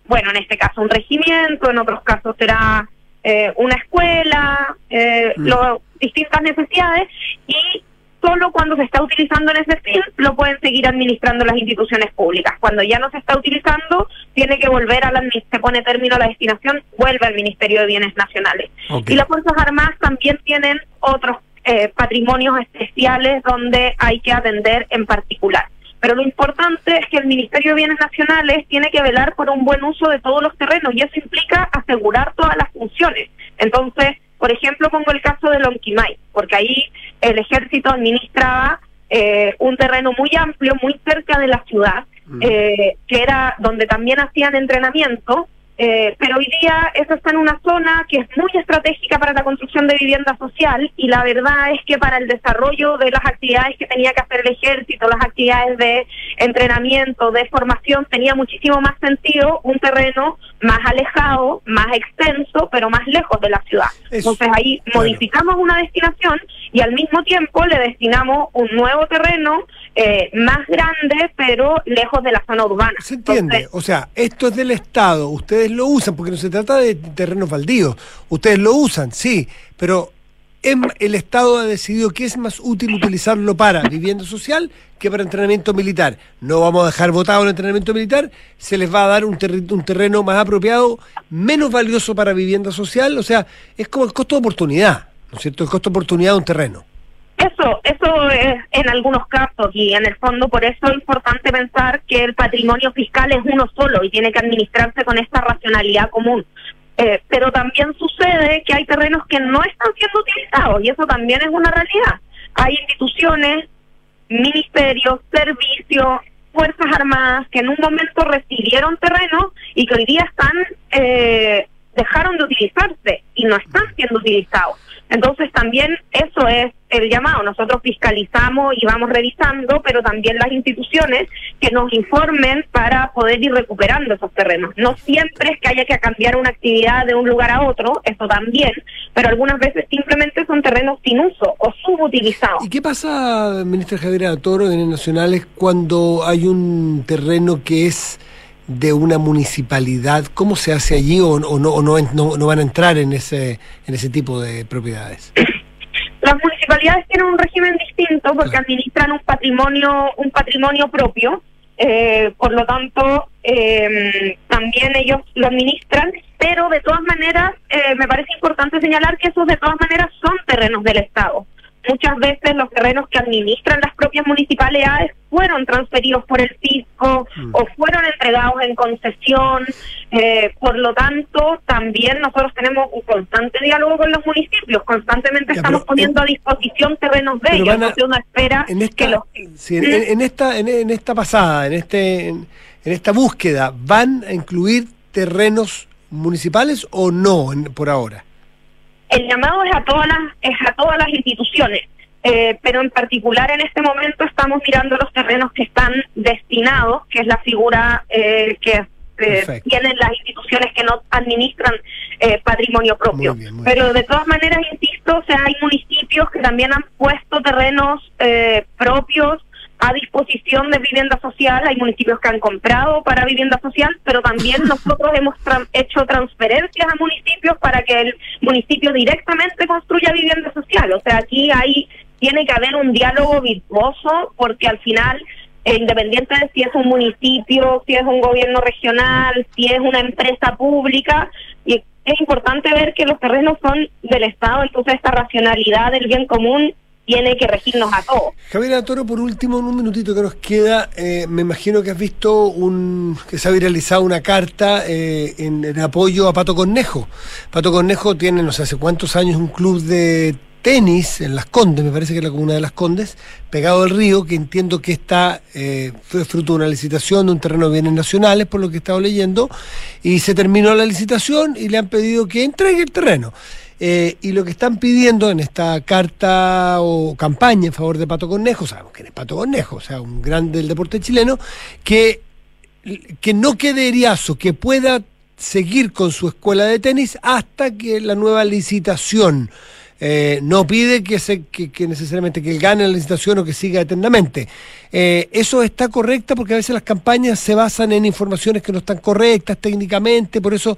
bueno, en este caso un regimiento, en otros casos será eh, una escuela, eh, Mm. lo- distintas necesidades y solo cuando se está utilizando en ese fin lo pueden seguir administrando las instituciones públicas. Cuando ya no se está utilizando, tiene que volver a la se pone término a la destinación, vuelve al Ministerio de Bienes Nacionales. Y las Fuerzas Armadas también tienen otros eh, patrimonios especiales donde hay que atender en particular. Pero lo importante es que el Ministerio de Bienes Nacionales tiene que velar por un buen uso de todos los terrenos y eso implica asegurar todas las funciones. Entonces, por ejemplo, pongo el caso de Lonquimay, porque ahí el ejército administraba eh, un terreno muy amplio, muy cerca de la ciudad, Mm. eh, que era donde también hacían entrenamiento, eh, pero hoy día eso está en una zona que es muy estratégica para la construcción de vivienda social y la verdad es que para el desarrollo de las actividades que tenía que hacer el ejército, las actividades de entrenamiento, de formación, tenía muchísimo más sentido un terreno más alejado, más extenso, pero más lejos de la ciudad. Eso, Entonces ahí claro. modificamos una destinación y al mismo tiempo le destinamos un nuevo terreno eh, más grande, pero lejos de la zona urbana. ¿Se entiende? Entonces, O sea, esto es del Estado, ustedes lo usan, porque no se trata de terrenos baldíos, ustedes lo usan, sí, pero em- el Estado ha decidido que es más útil utilizarlo para vivienda social que para entrenamiento militar. No vamos a dejar votado el entrenamiento militar, se les va a dar un, un terreno más apropiado, menos valioso para vivienda social, o sea, es como el costo de oportunidad, ¿no es cierto? El costo de oportunidad de un terreno. Eso, eso es en algunos casos y en el fondo por eso es importante pensar que el patrimonio fiscal es uno solo y tiene que administrarse con esta racionalidad común. Eh, pero también sucede que hay terrenos que no están siendo utilizados y eso también es una realidad. Hay instituciones, ministerios, servicios, fuerzas armadas que en un momento recibieron terreno y que hoy día están eh, dejaron de utilizarse y no están siendo utilizados. Entonces también eso es el llamado. Nosotros fiscalizamos y vamos revisando, pero también las instituciones que nos informen para poder ir recuperando esos terrenos. No siempre es que haya que cambiar una actividad de un lugar a otro, eso también, pero algunas veces simplemente son terrenos sin uso o subutilizados. ¿Y qué pasa, ministra Javiera Toro, en Nacionales, cuando hay un terreno que es de una municipalidad? ¿Cómo se hace allí o, o no, o no, no, no van a entrar en ese, en ese tipo de propiedades? [COUGHS] Las municipalidades tienen un régimen distinto porque Claro. administran un patrimonio, un patrimonio propio, eh, por lo tanto eh, también ellos lo administran, pero de todas maneras eh, me parece importante señalar que esos de todas maneras son terrenos del Estado. Muchas veces los terrenos que administran las propias municipalidades fueron transferidos por el fisco Mm. o fueron entregados en concesión. eh, por lo tanto, también nosotros tenemos un constante diálogo con los municipios. Constantemente Ya, estamos pero, poniendo eh, a disposición terrenos de ellos. uno espera En que esta, los... sí, en, en- en esta, en, en esta pasada, en, este, en, en esta búsqueda, ¿van a incluir terrenos municipales o no en- por ahora? El llamado es a todas las es a todas las instituciones eh, pero en particular en este momento estamos mirando los terrenos que están destinados que es la figura eh, que eh, tienen las instituciones que no administran eh, patrimonio propio. Muy bien, muy pero de todas maneras insisto o sea hay municipios que también han puesto terrenos eh, propios a disposición de vivienda social, hay municipios que han comprado para vivienda social, pero también [LAUGHS] nosotros hemos tra- hecho transferencias a municipios para que el municipio directamente construya vivienda social. O sea, aquí hay tiene que haber un diálogo virtuoso porque al final, eh, independiente de si es un municipio, si es un gobierno regional, si es una empresa pública, y es importante ver que los terrenos son del Estado, entonces esta racionalidad del bien común tiene que regirnos a todos. Javier Toro, por último, en un minutito que nos queda, eh, me imagino que has visto un que se ha viralizado una carta eh, en, apoyo a Pato Cornejo. Pato Cornejo tiene, no sé hace cuántos años, un club de tenis en Las Condes, me parece que es la comuna de Las Condes, pegado al río, que entiendo que está eh, fue fruto de una licitación de un terreno de bienes nacionales, por lo que he estado leyendo, y se terminó la licitación y le han pedido que entregue el terreno. Eh, y lo que están pidiendo en esta carta o campaña en favor de Pato Cornejo, sabemos que es Pato Cornejo, o sea, un grande del deporte chileno, que, que no quede eriazo, que pueda seguir con su escuela de tenis hasta que la nueva licitación eh, no pide que, se, que, necesariamente que gane la licitación o que siga eternamente. Eh, eso está correcto porque a veces las campañas se basan en informaciones que no están correctas técnicamente, por eso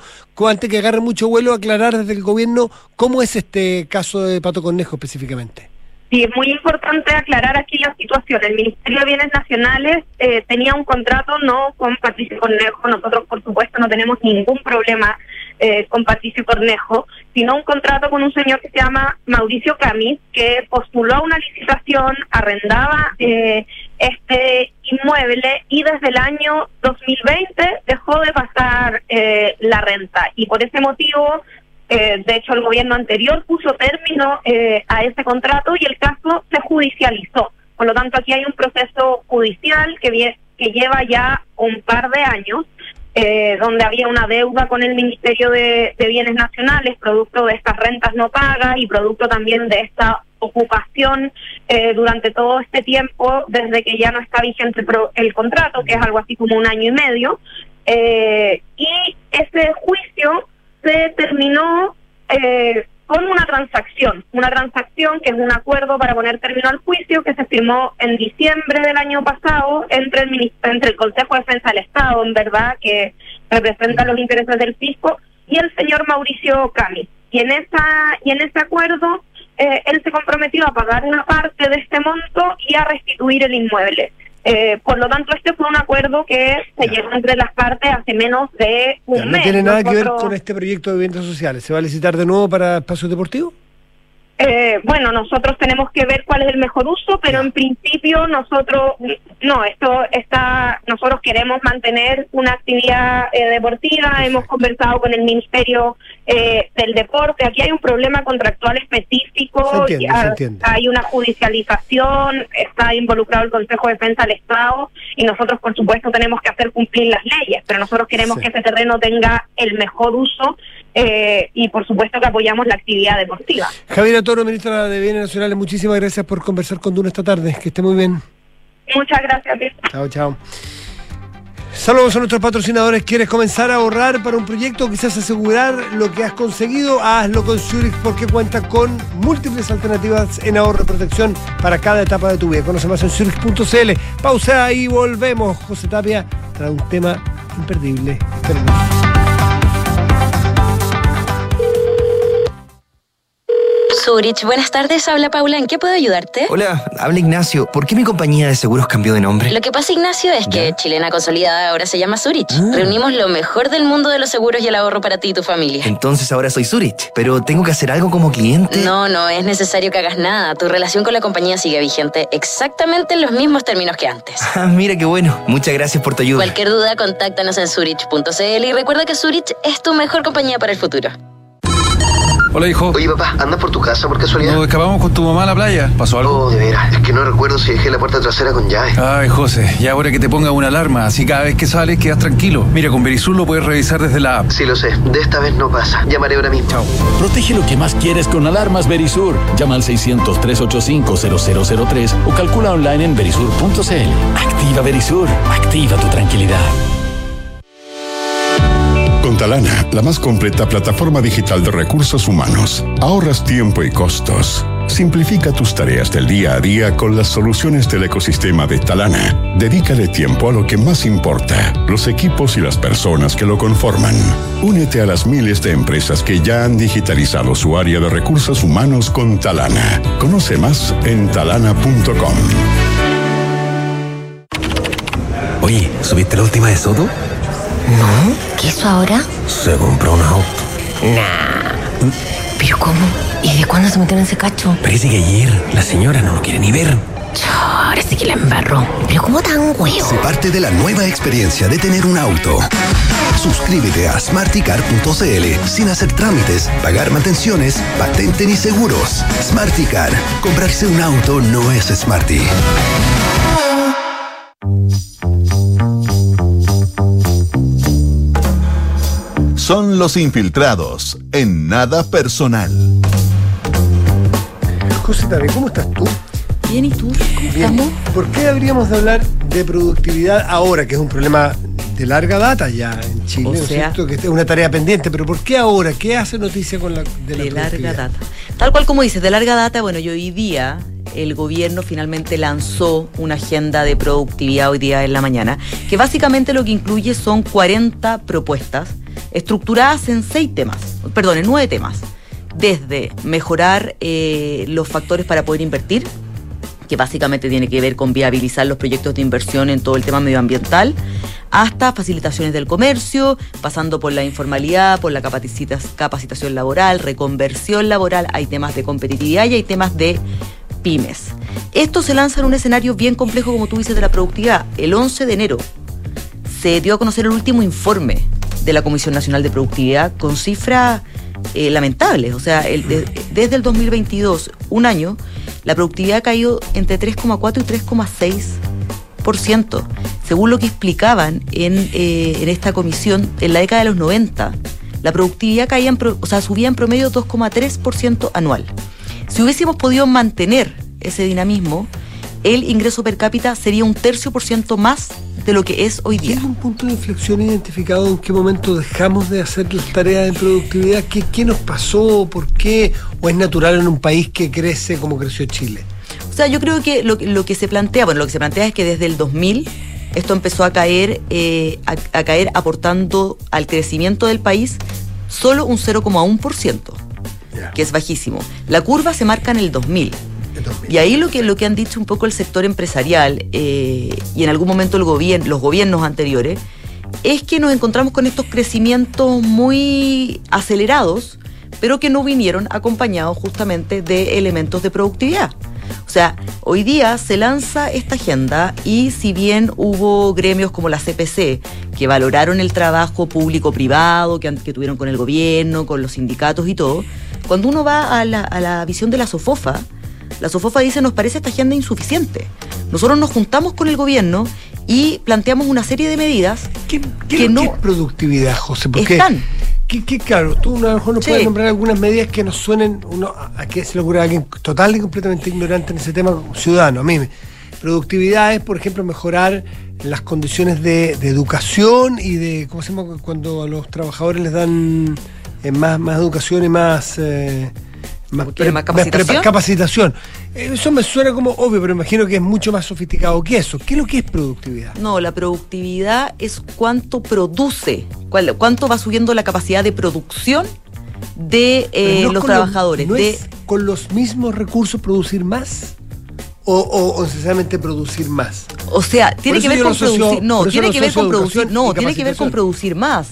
antes que agarre mucho vuelo aclarar desde el gobierno cómo es este caso de Pato Cornejo específicamente. Sí, es muy importante aclarar aquí la situación. El Ministerio de Bienes Nacionales eh, tenía un contrato no con Patricio Cornejo. Nosotros, por supuesto, no tenemos ningún problema eh, con Patricio Cornejo, sino un contrato con un señor que se llama Mauricio Camis, que postuló una licitación, arrendaba eh, este inmueble y desde el año 2020 dejó de pasar eh, la renta. Y por ese motivo eh, de hecho, el gobierno anterior puso término eh, a ese contrato y el caso se judicializó. Por lo tanto, aquí hay un proceso judicial que, que lleva ya un par de años, eh, donde había una deuda con el Ministerio de, Bienes Nacionales, producto de estas rentas no pagas y producto también de esta ocupación durante todo este tiempo, desde que ya no está vigente el contrato, que es algo así como un año y medio. y ese juicio se terminó eh, con una transacción, una transacción que es un acuerdo para poner término al juicio que se firmó en diciembre del año pasado entre el, entre el Consejo de Defensa del Estado, en verdad, que representa los intereses del fisco, y el señor Mauricio Cami. Y en, esa, y en ese acuerdo eh, él se comprometió a pagar una parte de este monto y a restituir el inmueble. Eh, por lo tanto, este fue un acuerdo que se llegó entre las partes hace menos de un mes. ¿No tiene nada que ver con este proyecto de eventos sociales? ¿Se va a licitar de nuevo para espacios deportivos? Eh, bueno, nosotros tenemos que ver cuál es el mejor uso, pero en principio nosotros, no, esto está, nosotros queremos mantener una actividad eh, deportiva, hemos conversado con el Ministerio eh, del Deporte, aquí hay un problema contractual específico, hay una judicialización, está involucrado el Consejo de Defensa del Estado y nosotros por supuesto tenemos que hacer cumplir las leyes, pero nosotros queremos que ese terreno tenga el mejor uso eh, y por supuesto que apoyamos la actividad deportiva. Javier Toro, ministra de Bienes Nacionales, muchísimas gracias por conversar con Duna esta tarde. Que esté muy bien. Muchas gracias. Chao, chao. Saludos a nuestros patrocinadores. ¿Quieres comenzar a ahorrar para un proyecto? Quizás asegurar lo que has conseguido. Hazlo con Zurich porque cuenta con múltiples alternativas en ahorro y protección para cada etapa de tu vida. Conoce más en Zurich.cl. Pausa y volvemos. José Tapia trae un tema imperdible. Zurich, buenas tardes. Habla Paula. ¿En qué puedo ayudarte? Hola, habla Ignacio. ¿Por qué mi compañía de seguros cambió de nombre? Lo que pasa, Ignacio, es que Chilena Consolidada ahora se llama Zurich. Ah. Reunimos lo mejor del mundo de los seguros y el ahorro para ti y tu familia. Entonces ahora soy Zurich. Pero tengo que hacer algo como cliente. No, no es necesario que hagas nada. Tu relación con la compañía sigue vigente exactamente en los mismos términos que antes. [LAUGHS] Ah, mira qué bueno. Muchas gracias por tu ayuda. Cualquier duda, contáctanos en Zurich.cl y recuerda que Zurich es tu mejor compañía para el futuro. Hola, hijo. Oye, papá, ¿andas por tu casa por casualidad? Nos escapamos con tu mamá a la playa. ¿Pasó algo? Oh, de veras. Es que no recuerdo si dejé la puerta trasera con llave. Ay, José, ya ahora que te ponga una alarma, así cada vez que sales quedas tranquilo. Mira, con Verisur lo puedes revisar desde la app. Sí, lo sé. De esta vez no pasa. Llamaré ahora mismo. Chao. Protege lo que más quieres con alarmas Verisur. Llama al 600-385-0003 o calcula online en verisur.cl. Activa Verisur. Activa tu tranquilidad. Con Talana, la más completa plataforma digital de recursos humanos, ahorras tiempo y costos. Simplifica tus tareas del día a día con las soluciones del ecosistema de Talana. Dedícale tiempo a lo que más importa, los equipos y las personas que lo conforman. Únete a las miles de empresas que ya han digitalizado su área de recursos humanos con Talana. Conoce más en talana.com. Oye, ¿subiste la última de Soto? No, ¿qué hizo ahora? Se compró un auto. Nah. ¿Pero cómo? ¿Y de cuándo se metieron en ese cacho? Parece que ayer la señora no lo quiere ni ver. Chao, ahora sí que la embarró. Pero ¿cómo tan huevo? Se parte de la nueva experiencia de tener un auto. Suscríbete a smarticar.cl sin hacer trámites, pagar mantenciones, patente ni seguros. Smarticar. Comprarse un auto no es smarty. Son los infiltrados en nada personal. José Tabe, ¿cómo estás tú? Bien, ¿y tú? ¿Cómo Bien. estamos? ¿Por qué habríamos de hablar de productividad ahora, que es un problema de larga data ya en Chile? O ¿no es sea- cierto? Que es una tarea pendiente, pero ¿por qué ahora? ¿Qué hace noticia con la, de la de larga data. Tal cual como dices, de larga data, bueno, y hoy día el gobierno finalmente lanzó una agenda de productividad hoy día en la mañana, que básicamente lo que incluye son 40 propuestas estructuradas en seis temas, perdón, en nueve temas. Desde mejorar eh, los factores para poder invertir, que básicamente tiene que ver con viabilizar los proyectos de inversión en todo el tema medioambiental, hasta facilitaciones del comercio, pasando por la informalidad, por la capacita- capacitación laboral, reconversión laboral, hay temas de competitividad y hay temas de pymes. Esto se lanza en un escenario bien complejo, como tú dices, de la productividad. El 11 de enero se dio a conocer el último informe de la Comisión Nacional de Productividad con cifras eh, lamentables. O sea, el de- desde el 2022, un año, la productividad ha caído entre 3,4 y 3,6%. Según lo que explicaban en, eh, en esta comisión, en la década de los 90, la productividad caía en o sea, subía en promedio 2,3% anual. Si hubiésemos podido mantener ese dinamismo, el ingreso per cápita sería un tercio por ciento más de lo que es hoy día. ¿Tiene un punto de inflexión identificado en qué momento dejamos de hacer las tareas de productividad? ¿Qué, qué nos pasó? ¿Por qué? ¿O es natural en un país que crece como creció Chile? O sea, yo creo que lo, lo que se plantea, bueno, lo que se plantea es que desde el 2000 esto empezó a caer, eh, a, a caer aportando al crecimiento del país solo un 0,1%, que es bajísimo. La curva se marca en el 2000. Y ahí lo que, lo que han dicho un poco el sector empresarial eh, y en algún momento el gobierno, los gobiernos anteriores, es que nos encontramos con estos crecimientos muy acelerados, pero que no vinieron acompañados justamente de elementos de productividad. O sea, hoy día se lanza esta agenda y si bien hubo gremios como la CPC que valoraron el trabajo público-privado que, que tuvieron con el gobierno, con los sindicatos y todo, cuando uno va a la, a la visión de la SOFOFA, la SOFOFA dice nos parece esta agenda insuficiente. Nosotros nos juntamos con el gobierno y planteamos una serie de medidas ¿Qué que es lo no que es productividad, José? Porque, están. ¿qué, qué, claro, tú a lo mejor nos Sí. puedes nombrar algunas medidas que nos suenen uno, a, que se le ocurre a alguien total y completamente ignorante en ese tema, ciudadano. A mí, productividad es, por ejemplo, mejorar las condiciones de, de educación y de, ¿cómo se llama? Cuando a los trabajadores les dan eh, más, más educación y más... eh, más, ¿Tiene más capacitación? Eh, Eso me suena como obvio, pero imagino que es mucho más sofisticado que eso. ¿Qué es lo que es productividad? No, la productividad es cuánto produce, cuál- cuánto va subiendo la capacidad de producción de eh, no los trabajadores. ¿No de, es con los mismos recursos producir más? ¿O, o- o necesariamente producir más? o sea, tiene que ver con producir. No, tiene que ver con producir. No, tiene que ver con producir más.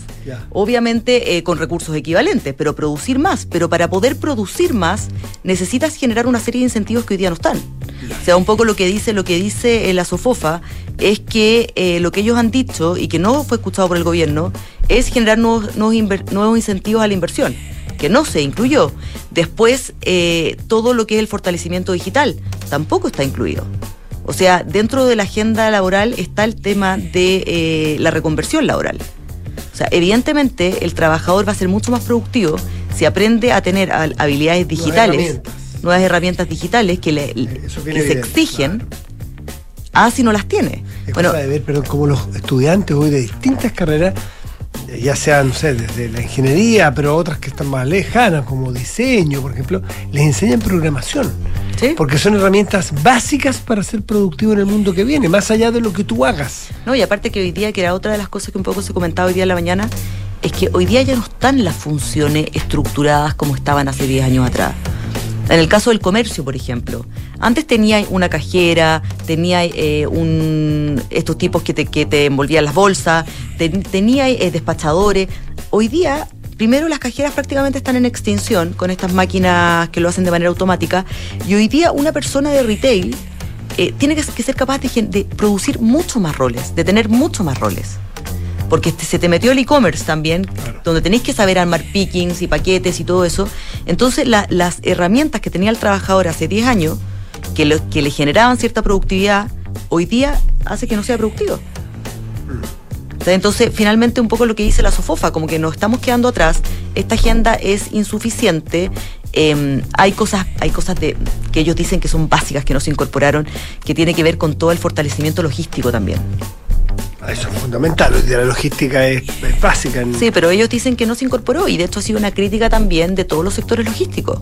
Obviamente eh, con recursos equivalentes, pero producir más. Pero para poder producir más, necesitas generar una serie de incentivos que hoy día no están. O sea, un poco lo que dice, lo que dice eh, la SOFOFA es que eh, lo que ellos han dicho y que no fue escuchado por el gobierno es generar nuevos, nuevos, incentivos a la inversión, que no se incluyó. Después, eh, todo lo que es el fortalecimiento digital tampoco está incluido. O sea, dentro de la agenda laboral está el tema de eh, la reconversión laboral. O sea, evidentemente el trabajador va a ser mucho más productivo si aprende a tener hab- habilidades digitales, herramientas. nuevas herramientas digitales que, le, Eso que se exigen, a si no las tiene. Es Bueno, cosa de ver, pero como los estudiantes hoy de distintas carreras, eh, ya sea, no sé, desde la ingeniería, pero otras que están más lejanas, como diseño, por ejemplo, les enseñan programación. Porque son herramientas básicas para ser productivo en el mundo que viene, más allá de lo que tú hagas. No, y aparte que hoy día, que era otra de las cosas que un poco se comentaba hoy día en la mañana, es que hoy día ya no están las funciones estructuradas como estaban hace 10 años atrás. En el caso del comercio, por ejemplo, antes tenía una cajera, tenía eh, un, estos tipos que te, que te envolvían las bolsas, ten- tenía eh, despachadores. Hoy día primero las cajeras prácticamente están en extinción con estas máquinas que lo hacen de manera automática y hoy día una persona de retail eh, tiene que, que ser capaz de, de producir mucho más roles, de tener mucho más roles. Porque este- se te metió el e-commerce también, donde tenéis que saber armar pickings y paquetes y todo eso. Entonces, la- las herramientas que tenía el trabajador hace 10 años, que, lo- que le generaban cierta productividad, hoy día hace que no sea productivo. Entonces, finalmente, un poco lo que dice la Sofofa, como que nos estamos quedando atrás, esta agenda es insuficiente. eh, hay cosas, hay cosas de, que ellos dicen que son básicas, que no se incorporaron, que tiene que ver con todo el fortalecimiento logístico también. Eso es fundamental. Hoy día la logística es, es básica. en- Sí, pero ellos dicen que no se incorporó y de hecho ha sido una crítica también de todos los sectores logísticos.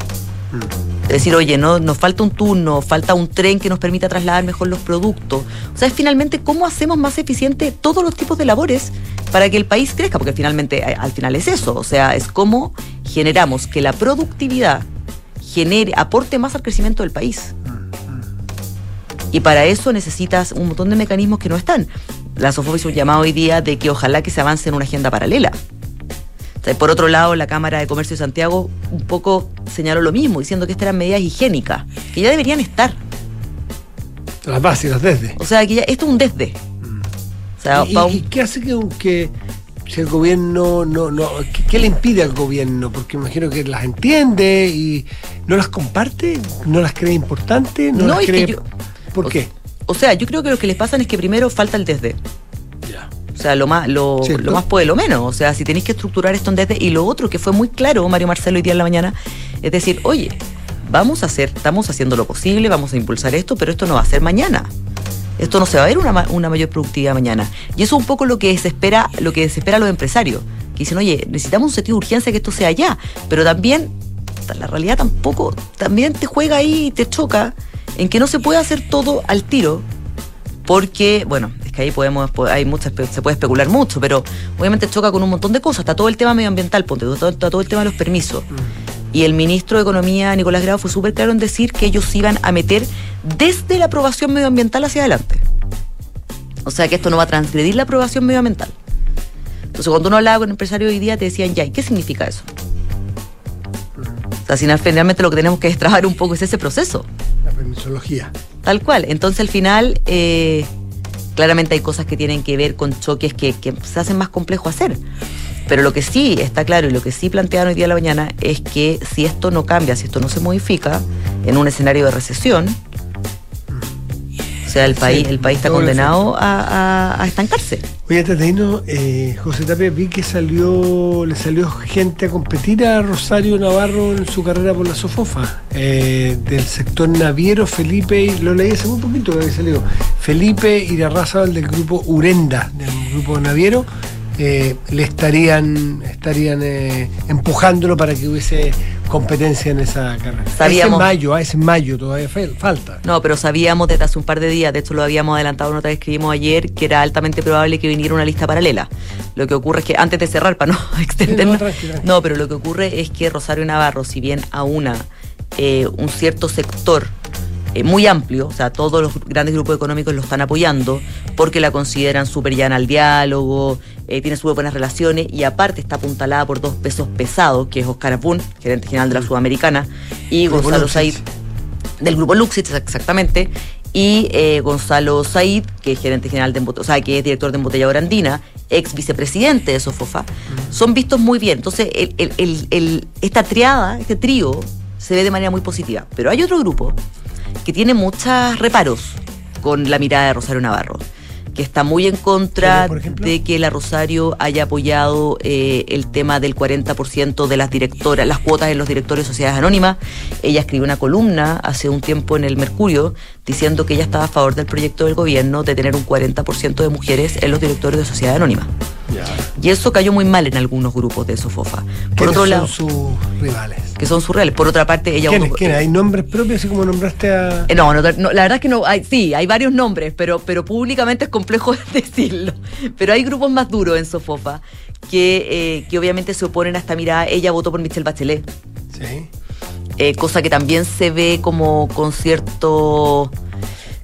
Es decir, oye, no, nos falta un turno, falta un tren que nos permita trasladar mejor los productos. O sea, es finalmente cómo hacemos más eficiente todos los tipos de labores para que el país crezca, porque finalmente eh, al final es eso, o sea, es cómo generamos que la productividad genere, aporte más al crecimiento del país. Y para eso necesitas un montón de mecanismos que no están. La SOFOP hizo un llamado hoy día de que ojalá que se avance en una agenda paralela. Por otro lado, la Cámara de Comercio de Santiago un poco señaló lo mismo, diciendo que estas eran medidas higiénicas, que ya deberían estar. Las básicas desde. O sea, que ya, esto es un desde. O sea, ¿Y, un- qué hace que, que si el gobierno no, no ¿qué, qué le impide al gobierno? Porque imagino que las entiende y no las comparte, no las cree importantes, no, No, las es que cree. yo- ¿Por qué? O sea, yo creo que lo que les pasa es que primero falta el desde. O sea, lo más, lo, lo más puede lo menos. O sea, si tenéis que estructurar esto en desde. Y lo otro que fue muy claro, Mario Marcelo hoy día en la mañana, es decir, oye, vamos a hacer, estamos haciendo lo posible, vamos a impulsar esto, pero esto no va a ser mañana. Esto no se va a ver una, una mayor productividad mañana. Y eso es un poco lo que desespera, lo que desespera a los empresarios. Que dicen, oye, necesitamos un sentido de urgencia que esto sea ya. Pero también, la realidad tampoco, también te juega ahí y te choca en que no se puede hacer todo al tiro. Porque, bueno, es que ahí podemos, po- hay muchas, se puede especular mucho, pero obviamente choca con un montón de cosas. Está todo el tema medioambiental, ponte, está todo el tema de los permisos. Y el ministro de Economía, Nicolás Grau, fue súper claro en decir que ellos iban a meter desde la aprobación medioambiental hacia adelante. O sea que esto no va a transgredir la aprobación medioambiental. Entonces, cuando uno hablaba con empresarios hoy día, te decían, ya, ¿y qué significa eso? O sea, finalmente lo que tenemos que destrabar un poco es ese proceso. La permisología. Tal cual. Entonces al final, eh, claramente hay cosas que tienen que ver con choques que, se hacen más complejo hacer. Pero lo que sí está claro y lo que sí plantearon hoy día a la mañana es que si esto no cambia, si esto no se modifica en un escenario de recesión, o sea, el país, el país está condenado a, a- a estancarse. Oye, antes de irnos, eh, José Tapia, vi que salió, le salió gente a competir a Rosario Navarro en su carrera por la Sofofa, eh, del sector naviero, Felipe, lo leí hace muy poquito que había salido, Felipe Irarrázaval del grupo Urenda, del grupo naviero, eh, le estarían, estarían eh, empujándolo para que hubiese competencia en esa carrera. Sabíamos- Es en mayo, ah, es en mayo, todavía fal- falta. No, pero sabíamos desde hace un par de días, de hecho lo habíamos adelantado en una nota que escribimos ayer, que era altamente probable que viniera una lista paralela. Lo que ocurre es que, antes de cerrar, para no [LAUGHS] extendernos, tranqui, tranqui. no, pero lo que ocurre es que Rosario Navarro, si bien aúna eh, un cierto sector eh, muy amplio, o sea, todos los grandes grupos económicos lo están apoyando, porque la consideran súper llana al diálogo, eh, tiene súper buenas relaciones y aparte está apuntalada por dos pesos pesados, que es Oscar Apun, gerente general de la Sudamericana, y Gonzalo. Said, del grupo Luxit, exactamente, y eh, Gonzalo Said, que es gerente general de o sea, que es director de Embotelladora Andina, ex vicepresidente de Sofofa, son vistos muy bien. Entonces, el- el- el- el- esta triada, este trío, se ve de manera muy positiva. Pero hay otro grupo que tiene muchos reparos con la mirada de Rosario Navarro, que está muy en contra de que la Rosario haya apoyado eh, el tema del 40% de las directoras, las cuotas en los directorios de sociedades anónimas. Ella escribió una columna hace un tiempo en el Mercurio diciendo que ella estaba a favor del proyecto del gobierno de tener un 40% de mujeres en los directorios de sociedades anónimas. Y eso cayó muy mal en algunos grupos de Sofofa. Por ¿Quiénes otro son lado, sus rivales? que son surreales. Por otra parte, ella ¿Quiénes? ¿Quiénes? ¿Hay nombres propios, así como nombraste a...? eh, No, no, no, la verdad es que no, hay, sí, hay varios nombres, pero, pero públicamente es complejo [LAUGHS] decirlo. Pero hay grupos más duros en Sofofa que, eh, que obviamente se oponen a esta mirada. Ella votó por Michelle Bachelet, Sí. eh, cosa que también se ve como con cierto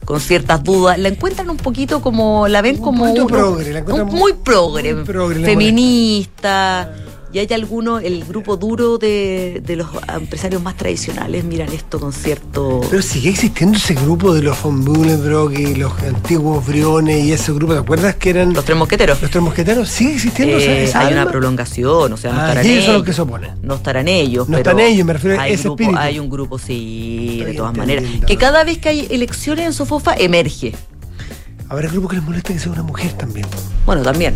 con ciertas dudas, la encuentran un poquito como, la ven como uno- progre, la un- muy progre, muy progre, la feminista, Y hay algunos, el grupo duro de, de los empresarios más tradicionales miran esto con cierto... Pero sigue existiendo ese grupo de los von Bühlenbrock y los antiguos Briones y ese grupo, ¿te acuerdas que eran Los tres mosqueteros. los tres mosqueteros? ¿Sigue existiendo Eh, esa hay una prolongación, o sea, no Ah, estarán y ellos son los que se oponen. No estarán ellos. No pero están ellos, me refiero a ese grupo, espíritu. Hay un grupo, sí, de todas maneras. Que cada vez que hay elecciones en Sofofa, emerge. Habrá grupos que les molesta que sea una mujer también. Bueno, también.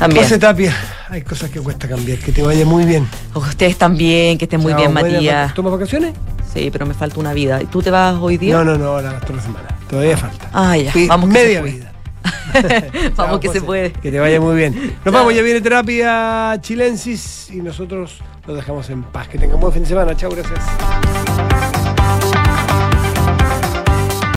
También. José Tapia, hay cosas que cuesta cambiar, que te vaya muy bien. Ustedes también, que estén muy Chao, bien, Matías. ¿Tomas vacaciones? Sí, pero me falta una vida. ¿Y tú te vas hoy día? No, no, no, la toda la semana. Todavía falta. Ah, ya. Vamos que media vida. [LAUGHS] Vamos Chao, que se puede. Que te vaya muy bien. Nos vamos, ya viene terapia chilensis y nosotros los dejamos en paz. Que tengan buen fin de semana. Chao, gracias.